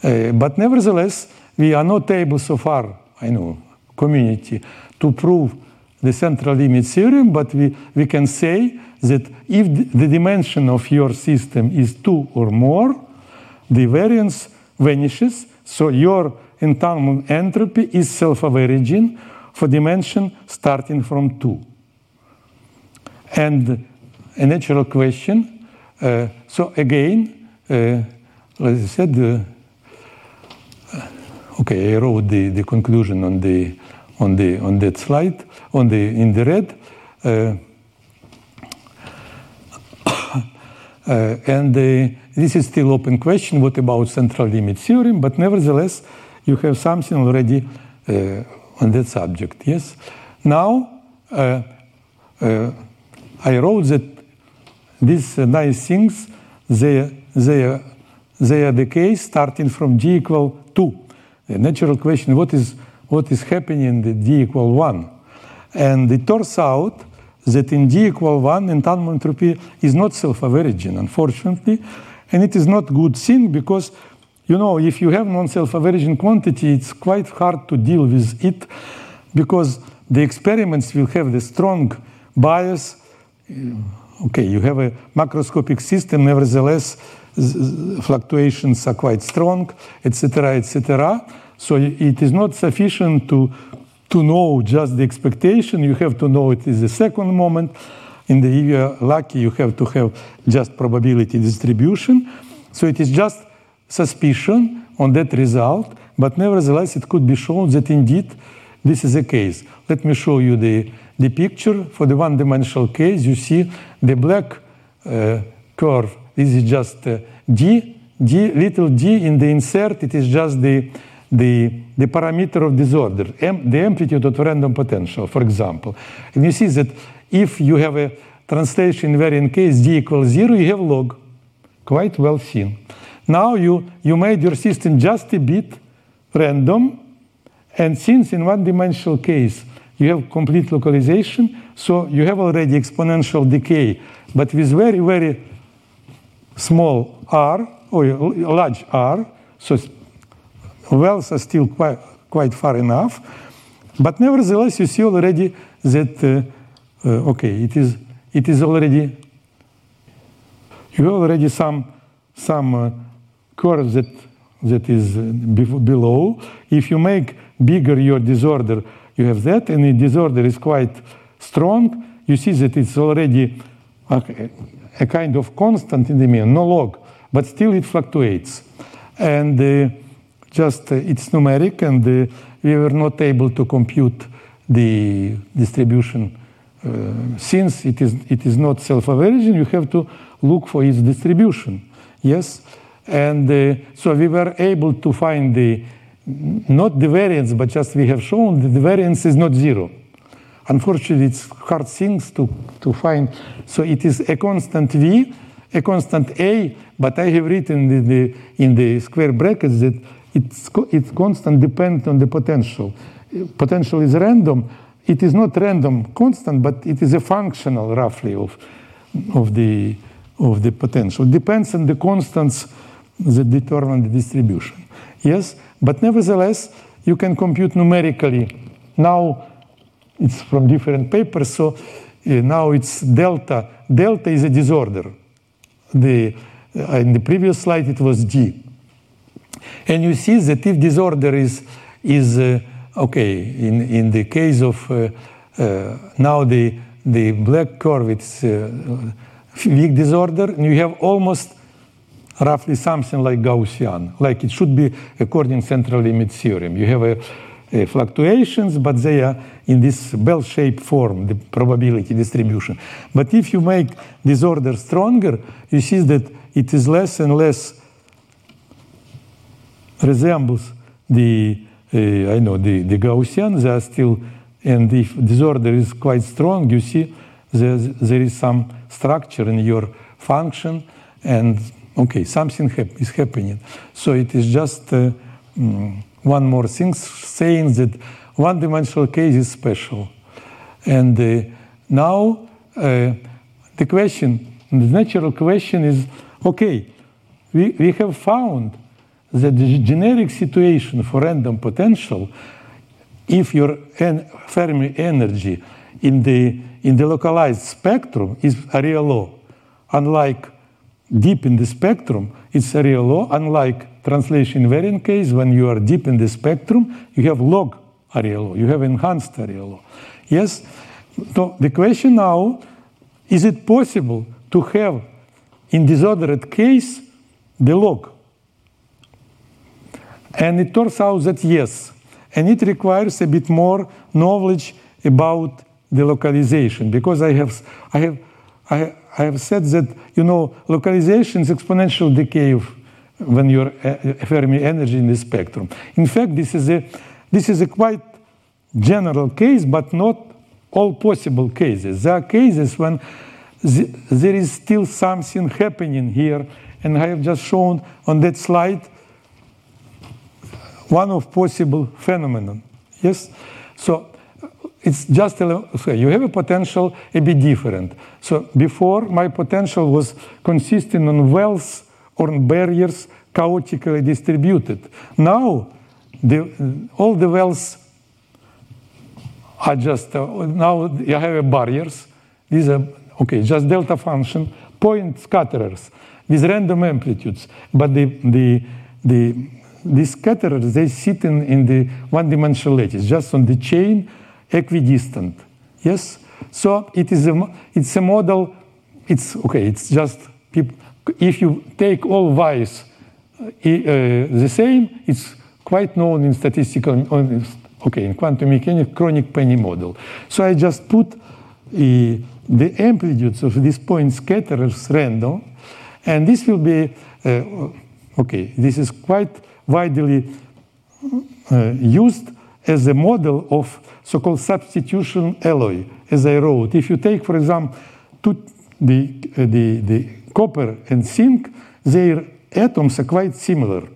but nevertheless, we are not able so far. I know community to prove the central limit theorem, but we, we can say that if the dimension of your system is 2 or more, the variance vanishes, so your entanglement entropy is self-averaging for dimension starting from 2. And a natural question, uh, so again, uh, as I said, uh, okay, I wrote the, the conclusion on the on the on that slide on the in the red. Uh, uh, and uh, this is still open question. What about central limit theorem? But nevertheless, you have something already uh, on that subject. Yes. Now uh, uh, I wrote that these nice things they they they are the case starting from g equal two. The natural question: What is what is happening in the d equal 1. And it turns out that in d equal 1, entanglement entropy is not self-averaging, unfortunately. And it is not good thing because, you know, if you have non-self-averaging quantity, it's quite hard to deal with it because the experiments will have the strong bias. Okay, you have a macroscopic system, nevertheless, fluctuations are quite strong, etc., etc. So it is not sufficient to, to know just the expectation. You have to know it is the second moment. In the if you are lucky, you have to have just probability distribution. So it is just suspicion on that result, but nevertheless, it could be shown that indeed this is the case. Let me show you the, the picture. For the one-dimensional case, you see the black uh, curve. This is just uh, d, d, little d in the insert. It is just the the, the parameter of disorder, M, the amplitude of random potential, for example. And you see that if you have a translation invariant case d equals zero, you have log. Quite well seen. Now you, you made your system just a bit random, And since in one-dimensional case you have complete localization, so you have already exponential decay, but with very, very small r, or large r, so wells are still quite, quite far enough. But nevertheless, you see already that, uh, okay, it is, it is already, you already some, some uh, curve that, that is uh, below. If you make bigger your disorder, you have that, and the disorder is quite strong. You see that it's already a, a kind of constant in the mean, no log, but still it fluctuates. And uh, just uh, it's numeric, and uh, we were not able to compute the distribution. Uh, since it is, it is not self-averaging, you have to look for its distribution. Yes? And uh, so we were able to find the, not the variance, but just we have shown that the variance is not zero. Unfortunately, it's hard things to, to find. So it is a constant V, a constant A, but I have written in the, in the square brackets that it's, it's constant dependent on the potential. Potential is random. It is not random constant, but it is a functional roughly of, of, the, of the potential. It depends on the constants that determine the distribution. Yes, but nevertheless, you can compute numerically. Now it's from different papers, so uh, now it's delta. Delta is a disorder. The, uh, in the previous slide, it was D. And you see that if disorder is, is uh, okay, in, in the case of uh, uh, now the, the black curve, it's uh, weak disorder, and you have almost roughly something like Gaussian, like it should be according central limit theorem. You have a, a fluctuations, but they are in this bell-shaped form, the probability distribution. But if you make disorder stronger, you see that it is less and less resembles the uh, I know the, the Gaussian. They are still, and if disorder is quite strong, you see there, there is some structure in your function, and okay, something hap is happening. So it is just uh, mm, one more thing saying that one-dimensional case is special, and uh, now uh, the question, the natural question is, okay, we, we have found the generic situation for random potential, if your Fermi energy in the, in the localized spectrum is area law, unlike deep in the spectrum, it's area law, unlike translation invariant case, when you are deep in the spectrum, you have log area law, you have enhanced area law. Yes? So the question now, is it possible to have in disordered case the log? And it turns out that yes. And it requires a bit more knowledge about the localization because I have, I have, I, I have said that, you know, localization is exponential decay of when your uh, Fermi energy in the spectrum. In fact, this is a, this is a quite general case, but not all possible cases. There are cases when the, there is still something happening here, and I have just shown on that slide one of possible phenomenon. Yes? So it's just so you have a potential a bit different. So before my potential was consisting on wells or barriers chaotically distributed. Now the, all the wells are just uh, now you have barriers. These are okay, just delta function point scatterers with random amplitudes, but the the the these scatterers, they sit in, in the one-dimensional lattice, just on the chain, equidistant. Yes? So it is a, it's a model, it's okay, it's just, if you take all y's uh, uh, the same, it's quite known in statistical, okay, in quantum mechanics, Kronig-Penney model. So I just put uh, the amplitudes of these point scatterers random, and this will be, uh, okay, this is quite widely uh, used as a model of so-called substitution alloy, as I wrote. If you take, for example, two, the, uh, the, the copper and zinc, their atoms are quite similar.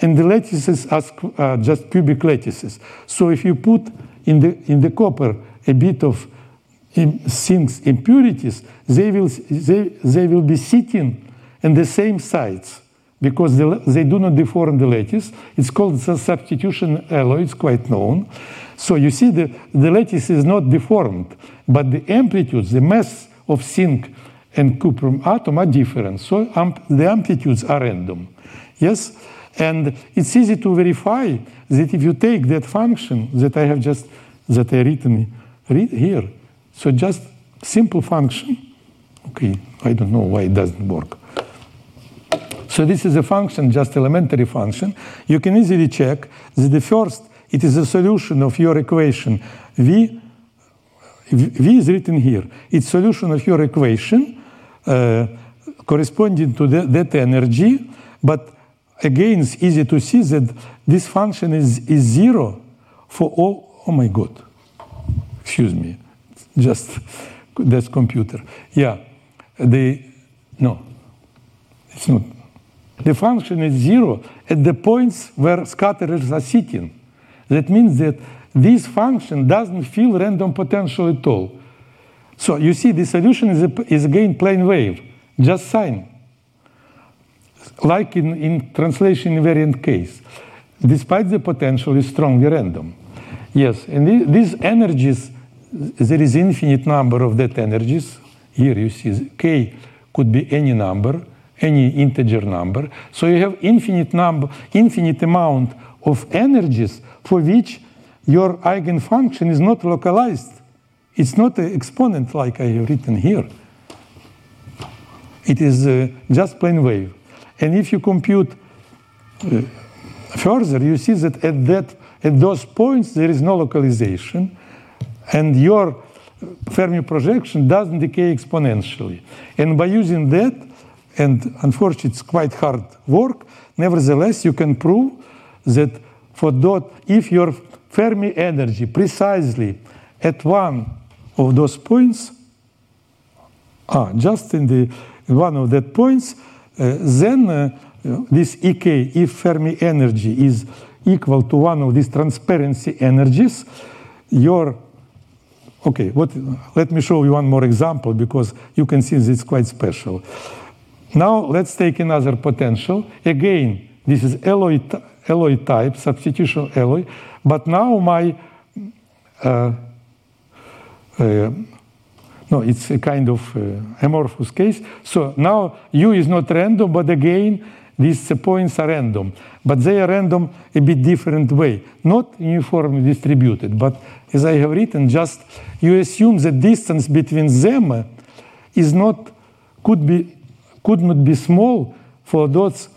and the lattices are uh, just cubic lattices. So if you put in the in the copper a bit of zinc impurities, they will they, they will be sitting in the same sides because they, do not deform the lattice. It's called the substitution alloy. It's quite known. So you see the, the lattice is not deformed, but the amplitudes, the mass of zinc and cuprum atom are different. So amp the amplitudes are random. Yes? And it's easy to verify that if you take that function that I have just, that I written read here, so just simple function, okay, I don't know why it doesn't work. So this is a function, just elementary function. You can easily check that the first, it is a solution of your equation V, V is written here. It's solution of your equation uh, corresponding to the, that energy, but again, it's easy to see that this function is, is zero for all, oh my God, excuse me, just that's computer. Yeah, the, no, it's not. The function is zero at the points where scatterers are sitting. That means that this function doesn't feel random potential at all. So you see the solution is, a, is again plane wave, just sine. like in, in translation invariant case, despite the potential is strongly random. Yes, and these energies, there is infinite number of that energies. Here you see k could be any number, any integer number. So you have infinite number, infinite amount of energies for which your eigenfunction is not localized. It's not an exponent like I have written here. It is uh, just plane wave. And if you compute uh, further, you see that at, that at those points there is no localization, and your Fermi projection doesn't decay exponentially. And by using that, and unfortunately it's quite hard work, nevertheless you can prove that for dot, if your Fermi energy precisely at one of those points, ah, just in the in one of that points, uh, then uh, this EK, if Fermi energy is equal to one of these transparency energies, your okay, what, let me show you one more example because you can see it's quite special. Now let's take another potential. Again, this is alloy, alloy type, substitution alloy, but now my uh, uh, no, it's a kind of uh, amorphous case. So now U is not random, but again, these points are random. But they are random a bit different way, not uniformly distributed. But as I have written, just you assume the distance between them is not could be could not be small for those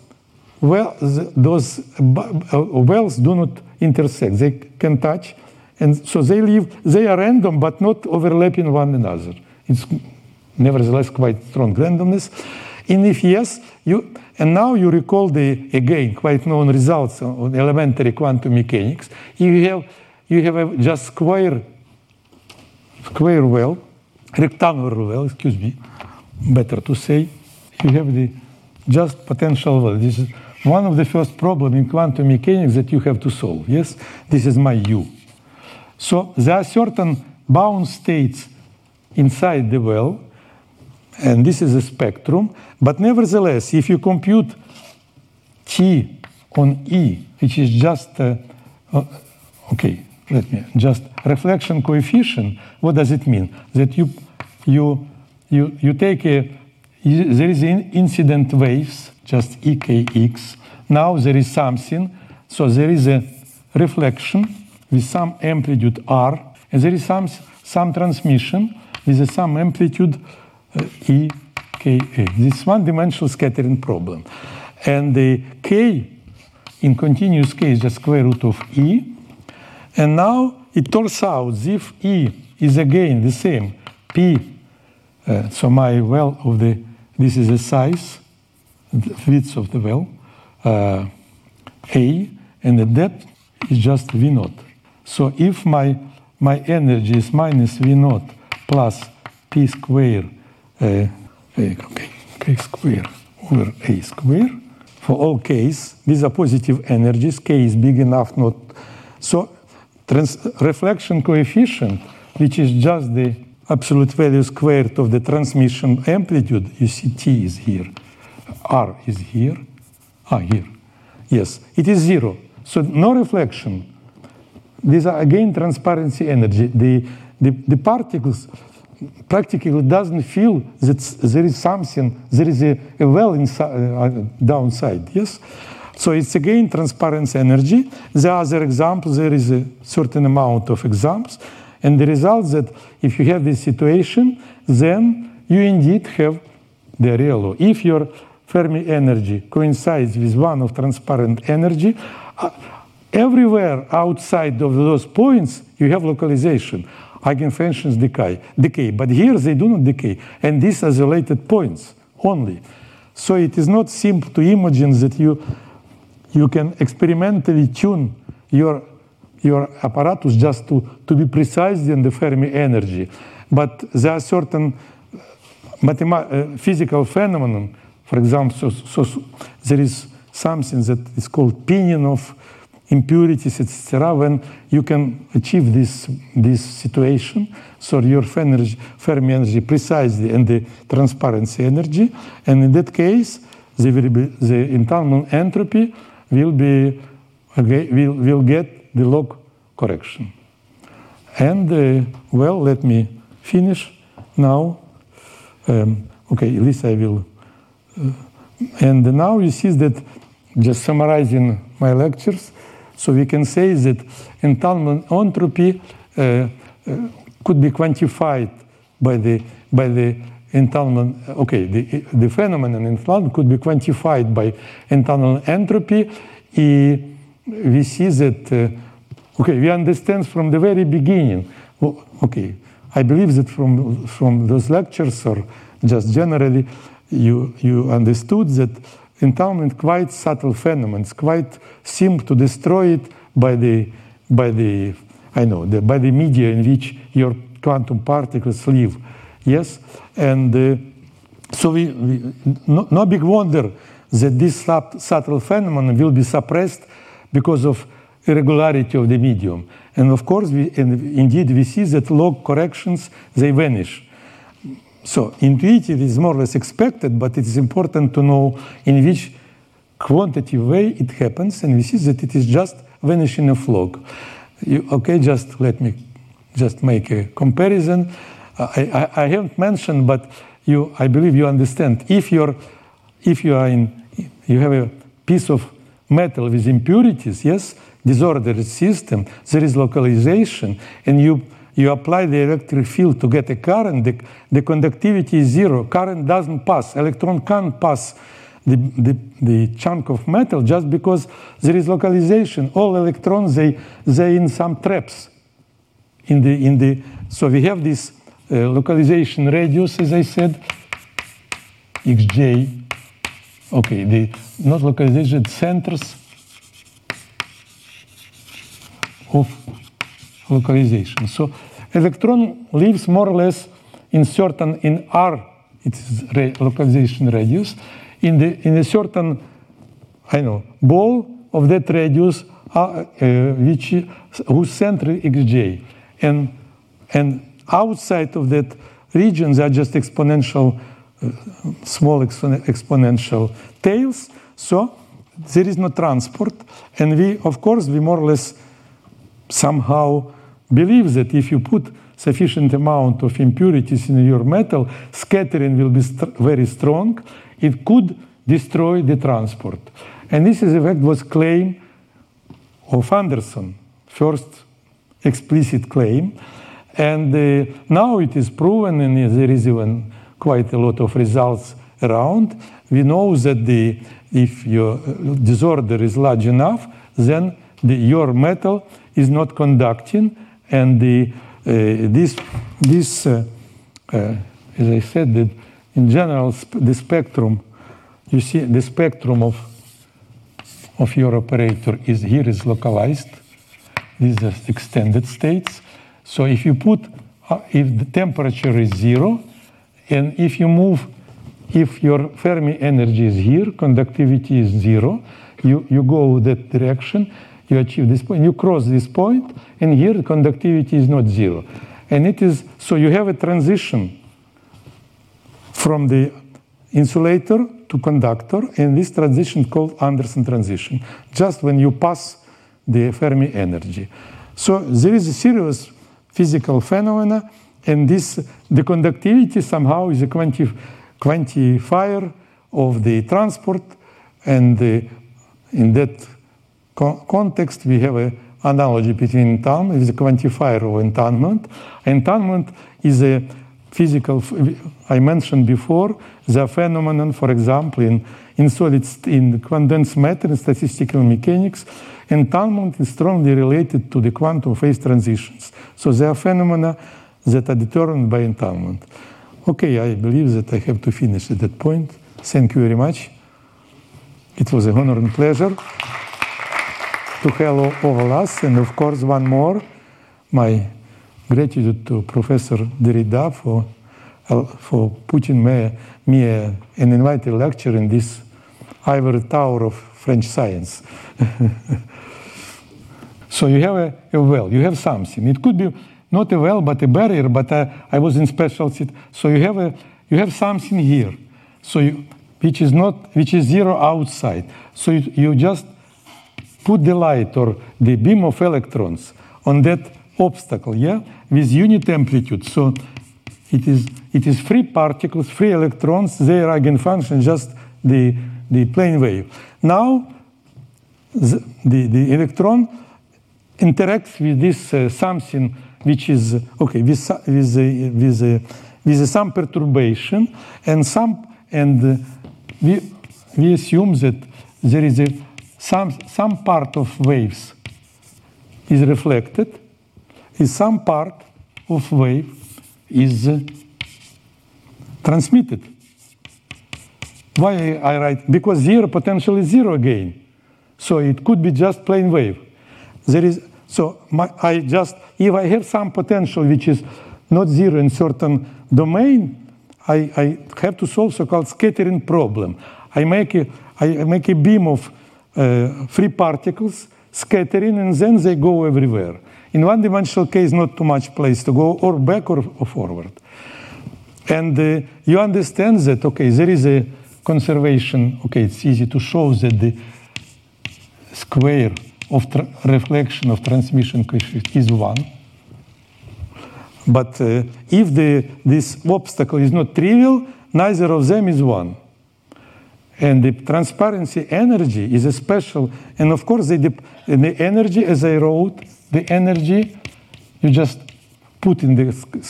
well those wells do not intersect. They can touch and so they live, they are random but not overlapping one another. It's nevertheless quite strong randomness. And if yes, you, and now you recall the, again, quite known results on elementary quantum mechanics, you have, you have a just square, square well, rectangular well, excuse me, better to say, you have the just potential well. This is one of the first problems in quantum mechanics that you have to solve. Yes, this is my U. So there are certain bound states inside the well, and this is a spectrum. But nevertheless, if you compute T on E, which is just, uh, okay, let me, just reflection coefficient, what does it mean? That you, you, you, you take a, there is in incident waves, just EKX. Now there is something, so there is a reflection with some amplitude r, and there is some, some transmission with some amplitude uh, E, K, A. This one-dimensional scattering problem. And the K in continuous K is just square root of E. And now it turns out if E is again the same, P, uh, so my well of the, this is the size, the width of the well, uh, A, and the depth is just V naught. So if my, my energy is minus V naught plus p square, uh, okay, k square over a square, for all k's. These are positive energies. K is big enough not. So reflection coefficient, which is just the absolute value squared of the transmission amplitude, you see T is here, R is here, ah, here. Yes, it is zero. So no reflection. These are again transparency energy. The, the, the particles practically doesn't feel that there is something, there is a, a well inside, uh, downside. Yes? So it's again transparency energy. The other example, there is a certain amount of examples. And the result is that if you have this situation, then you indeed have the real law. If your Fermi energy coincides with one of transparent energy, uh, everywhere outside of those points, you have localization. Eigenfunctions decay, decay, but here they do not decay, and these are isolated points only. So it is not simple to imagine that you you can experimentally tune your your apparatus just to, to be precise in the Fermi energy. But there are certain mathema- uh, physical phenomenon. For example, so, so, there is something that is called pinion of impurities, etc. When you can achieve this this situation, so your Fermi, Fermi energy precisely and the transparency energy, and in that case, the, the entanglement entropy will be okay, will will get the log correction. And uh, well, let me finish now. Um, okay, at least I will. Uh, and now you see that, just summarizing my lectures, so we can say that entanglement entropy uh, uh, could be quantified by the by the entanglement. Okay, the the phenomenon entanglement could be quantified by entanglement entropy. We see that. Uh, Okay, we understand from the very beginning. Okay, I believe that from from those lectures or just generally, you you understood that entanglement quite subtle phenomenon. Quite seem to destroy it by the by the I know the, by the media in which your quantum particles live. Yes, and uh, so we, we no, no, big wonder that this subtle phenomenon will be suppressed because of irregularity of the medium. And of course, we, and indeed, we see that log corrections, they vanish. So intuitive is more or less expected, but it is important to know in which quantitative way it happens, and we see that it is just vanishing of log. You, okay, just let me just make a comparison. Uh, I, I, I, haven't mentioned, but you, I believe you understand. If you're, if you are in, you have a piece of metal with impurities, yes, disordered system, there is localization, and you you apply the electric field to get a current, the, the conductivity is zero. Current doesn't pass. Electron can't pass the, the, the chunk of metal just because there is localization. All electrons, they, they in some traps. In the, in the, so we have this uh, localization radius, as I said, xj. Okay, the not localization centers of localization. So electron lives more or less in certain in R, it is localization radius, in the in a certain I know ball of that radius, uh, uh, which whose center is xj, and and outside of that region they are just exponential, small exponential tails. So there is no transport, and we of course we more or less somehow believe that if you put sufficient amount of impurities in your metal, scattering will be st very strong. It could destroy the transport. And this fact was claim of Anderson, first explicit claim. And uh, now it is proven, and there is even quite a lot of results around. We know that the, if your disorder is large enough, then the, your metal is not conducting, and the, uh, this, this uh, uh, as I said, that in general, the spectrum, you see, the spectrum of, of your operator is here is localized. These are extended states. So if you put, uh, if the temperature is zero, and if you move if your Fermi energy is here, conductivity is zero, you, you go that direction, you achieve this point, you cross this point, and here conductivity is not zero. And it is, so you have a transition from the insulator to conductor, and this transition is called Anderson transition, just when you pass the Fermi energy. So there is a serious physical phenomena, and this the conductivity somehow is a quanti, quantifier of the transport, and the, in that co context we have an analogy between entanglement, is a quantifier of entanglement. Entanglement is a physical, I mentioned before, the phenomenon, for example, in, in in condensed matter in statistical mechanics, entanglement is strongly related to the quantum phase transitions. So there are phenomena that are determined by entanglement. Okay, I believe that I have to finish at that point. Thank you very much. It was an honor and pleasure to have all of us, and of course, one more, my gratitude to Professor Derrida for, uh, for putting me, me uh, an invited lecture in this ivory tower of French science. so you have a, a, well, you have something. It could be not a well, but a barrier, but uh, I was in special seat. So you have, a, you have something here, so you, which is not, which is zero outside. So you, you just put the light or the beam of electrons on that obstacle, yeah, with unit amplitude. So it is it is free particles, free electrons, their eigenfunction, just the the plane wave. Now the the, the electron interacts with this uh, something which is okay with with uh, with uh, with some perturbation and some and we we assume that there is a some, some part of waves is reflected, is some part of wave is uh, transmitted. Why I write? Because zero potential is zero again. So it could be just plain wave. There is so my, I just if I have some potential which is not zero in certain domain, I, I have to solve so-called scattering problem. I make a, I make a beam of uh, free particles scattering and then they go everywhere. In one dimensional case, not too much place to go, or back or, or forward. And uh, you understand that, okay, there is a conservation, okay, it's easy to show that the square of reflection of transmission coefficient is 1. But uh, if the, this obstacle is not trivial, neither of them is 1. And the transparency energy is a special, and of course, the, the energy, as I wrote, the energy you just put in the,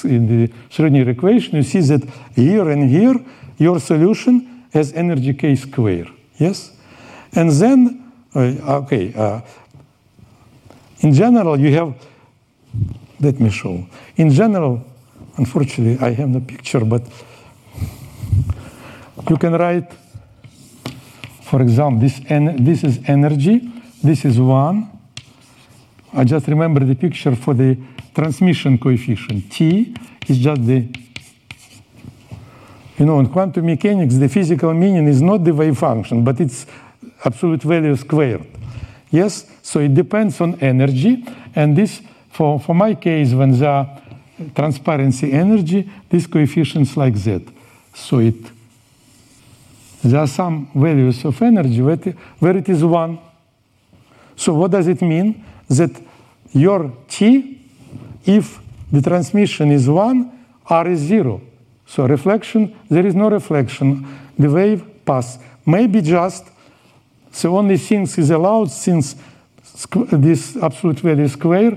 in the Schrodinger equation, you see that here and here, your solution has energy k square. Yes? And then, uh, okay, uh, in general, you have, let me show. In general, unfortunately, I have no picture, but you can write for example, this, en this is energy, this is 1. I just remember the picture for the transmission coefficient. T is just the, you know, in quantum mechanics, the physical meaning is not the wave function, but it's absolute value squared. Yes, so it depends on energy, and this, for, for my case, when the transparency energy, this coefficient's like that. So it there are some values of energy where it is 1. So what does it mean? That your T, if the transmission is 1, R is 0. So reflection, there is no reflection. The wave pass. Maybe just the only thing is allowed since this absolute value square,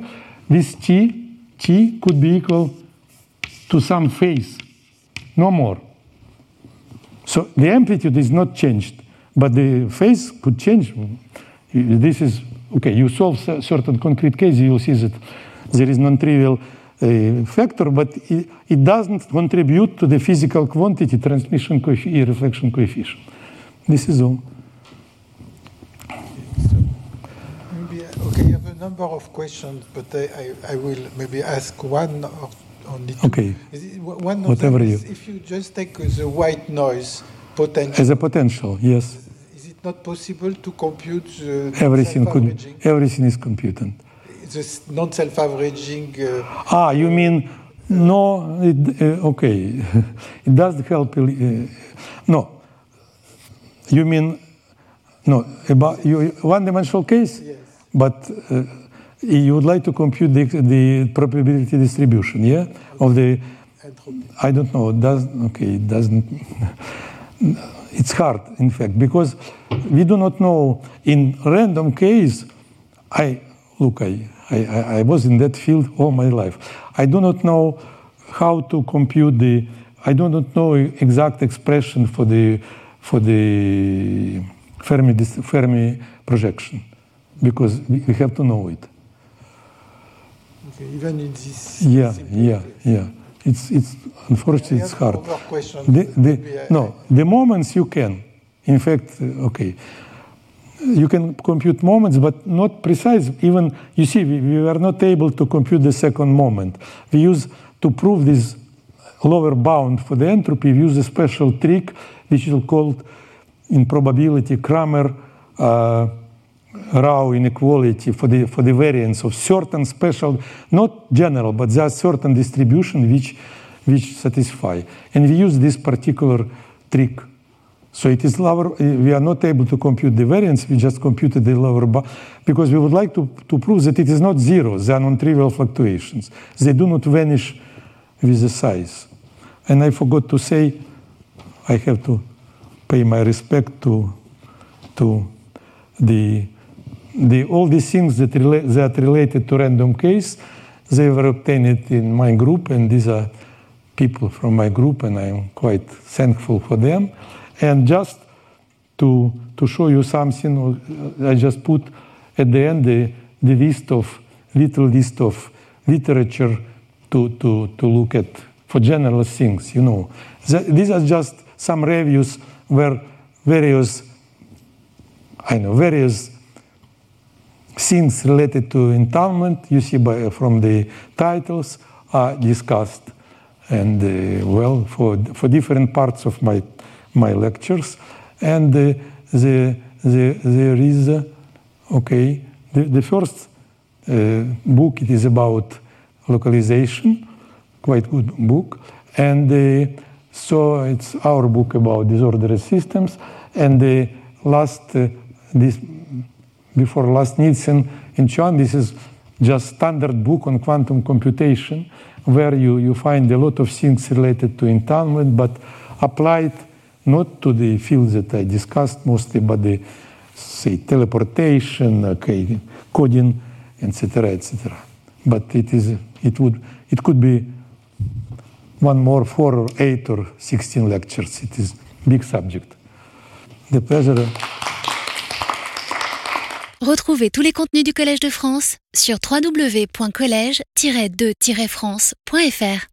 this T, T could be equal to some phase, no more. So the amplitude is not changed, but the phase could change. This is okay. You solve certain concrete case, you'll see that there is non-trivial uh, factor, but it, it, doesn't contribute to the physical quantity transmission coefficient, reflection coefficient. This is all. Maybe, okay, I have a number of questions, but I, I, I will maybe ask one or only two. Okay. It- One Whatever you- if you just take the white noise potential, As a potential, yes. is it not possible to compute the Everything could, everything is computed. the s- non-self-averaging? Uh, Ah, you mean no? It, uh, okay, it does help. Uh, no, you mean no about you one-dimensional case, yes. but uh, you would like to compute the, the probability distribution, yeah, of the. I don't know. It does okay? It doesn't. It's hard, in fact, because we do not know. In random case, I look. I, I I was in that field all my life. I do not know how to compute the. I do not know exact expression for the for the Fermi Fermi projection, because we we have to know it. Okay, even in this. Yeah, yeah, yeah. It's it's unfortunately it's hard. one more question. The, the, no, the moments you can. In fact, uh, okay, you can compute moments, but not precise. Even you see, we, we were not able to compute the second moment. We use to prove this lower bound for the entropy. We use a special trick, which is called in probability Cramér. Uh, Rao inequality for the for the variance of certain special, not general, but there are certain distribution which which satisfy, and we use this particular trick. So it is lower. We are not able to compute the variance. We just computed the lower bound because we would like to, to prove that it is not zero. They are non-trivial fluctuations. They do not vanish with the size. And I forgot to say, I have to pay my respect to to the the all these things that relate that related to random case, they were obtained in my group, and these are people from my group, and I'm quite thankful for them. And just to to show you something, uh, I just put at the end the, the list of little list of literature to to to look at for general things. You know, The- these are just some reviews where various I know various things related to entanglement you see by, from the titles are discussed. And uh, well for for different parts of my my lectures. And uh, the the there is uh, okay the, the first uh, book it is about localization quite good book. And uh, so it's our book about disordered systems and the last uh, this before last Nielsen in Chuang. This is just standard book on quantum computation, where you, you find a lot of things related to entanglement, but applied not to the fields that I discussed mostly, but the say teleportation, okay, coding, etc., etc. But it is it would it could be one more four or. Retrouvez tous les contenus du Collège de France sur www.colège-2-france.fr.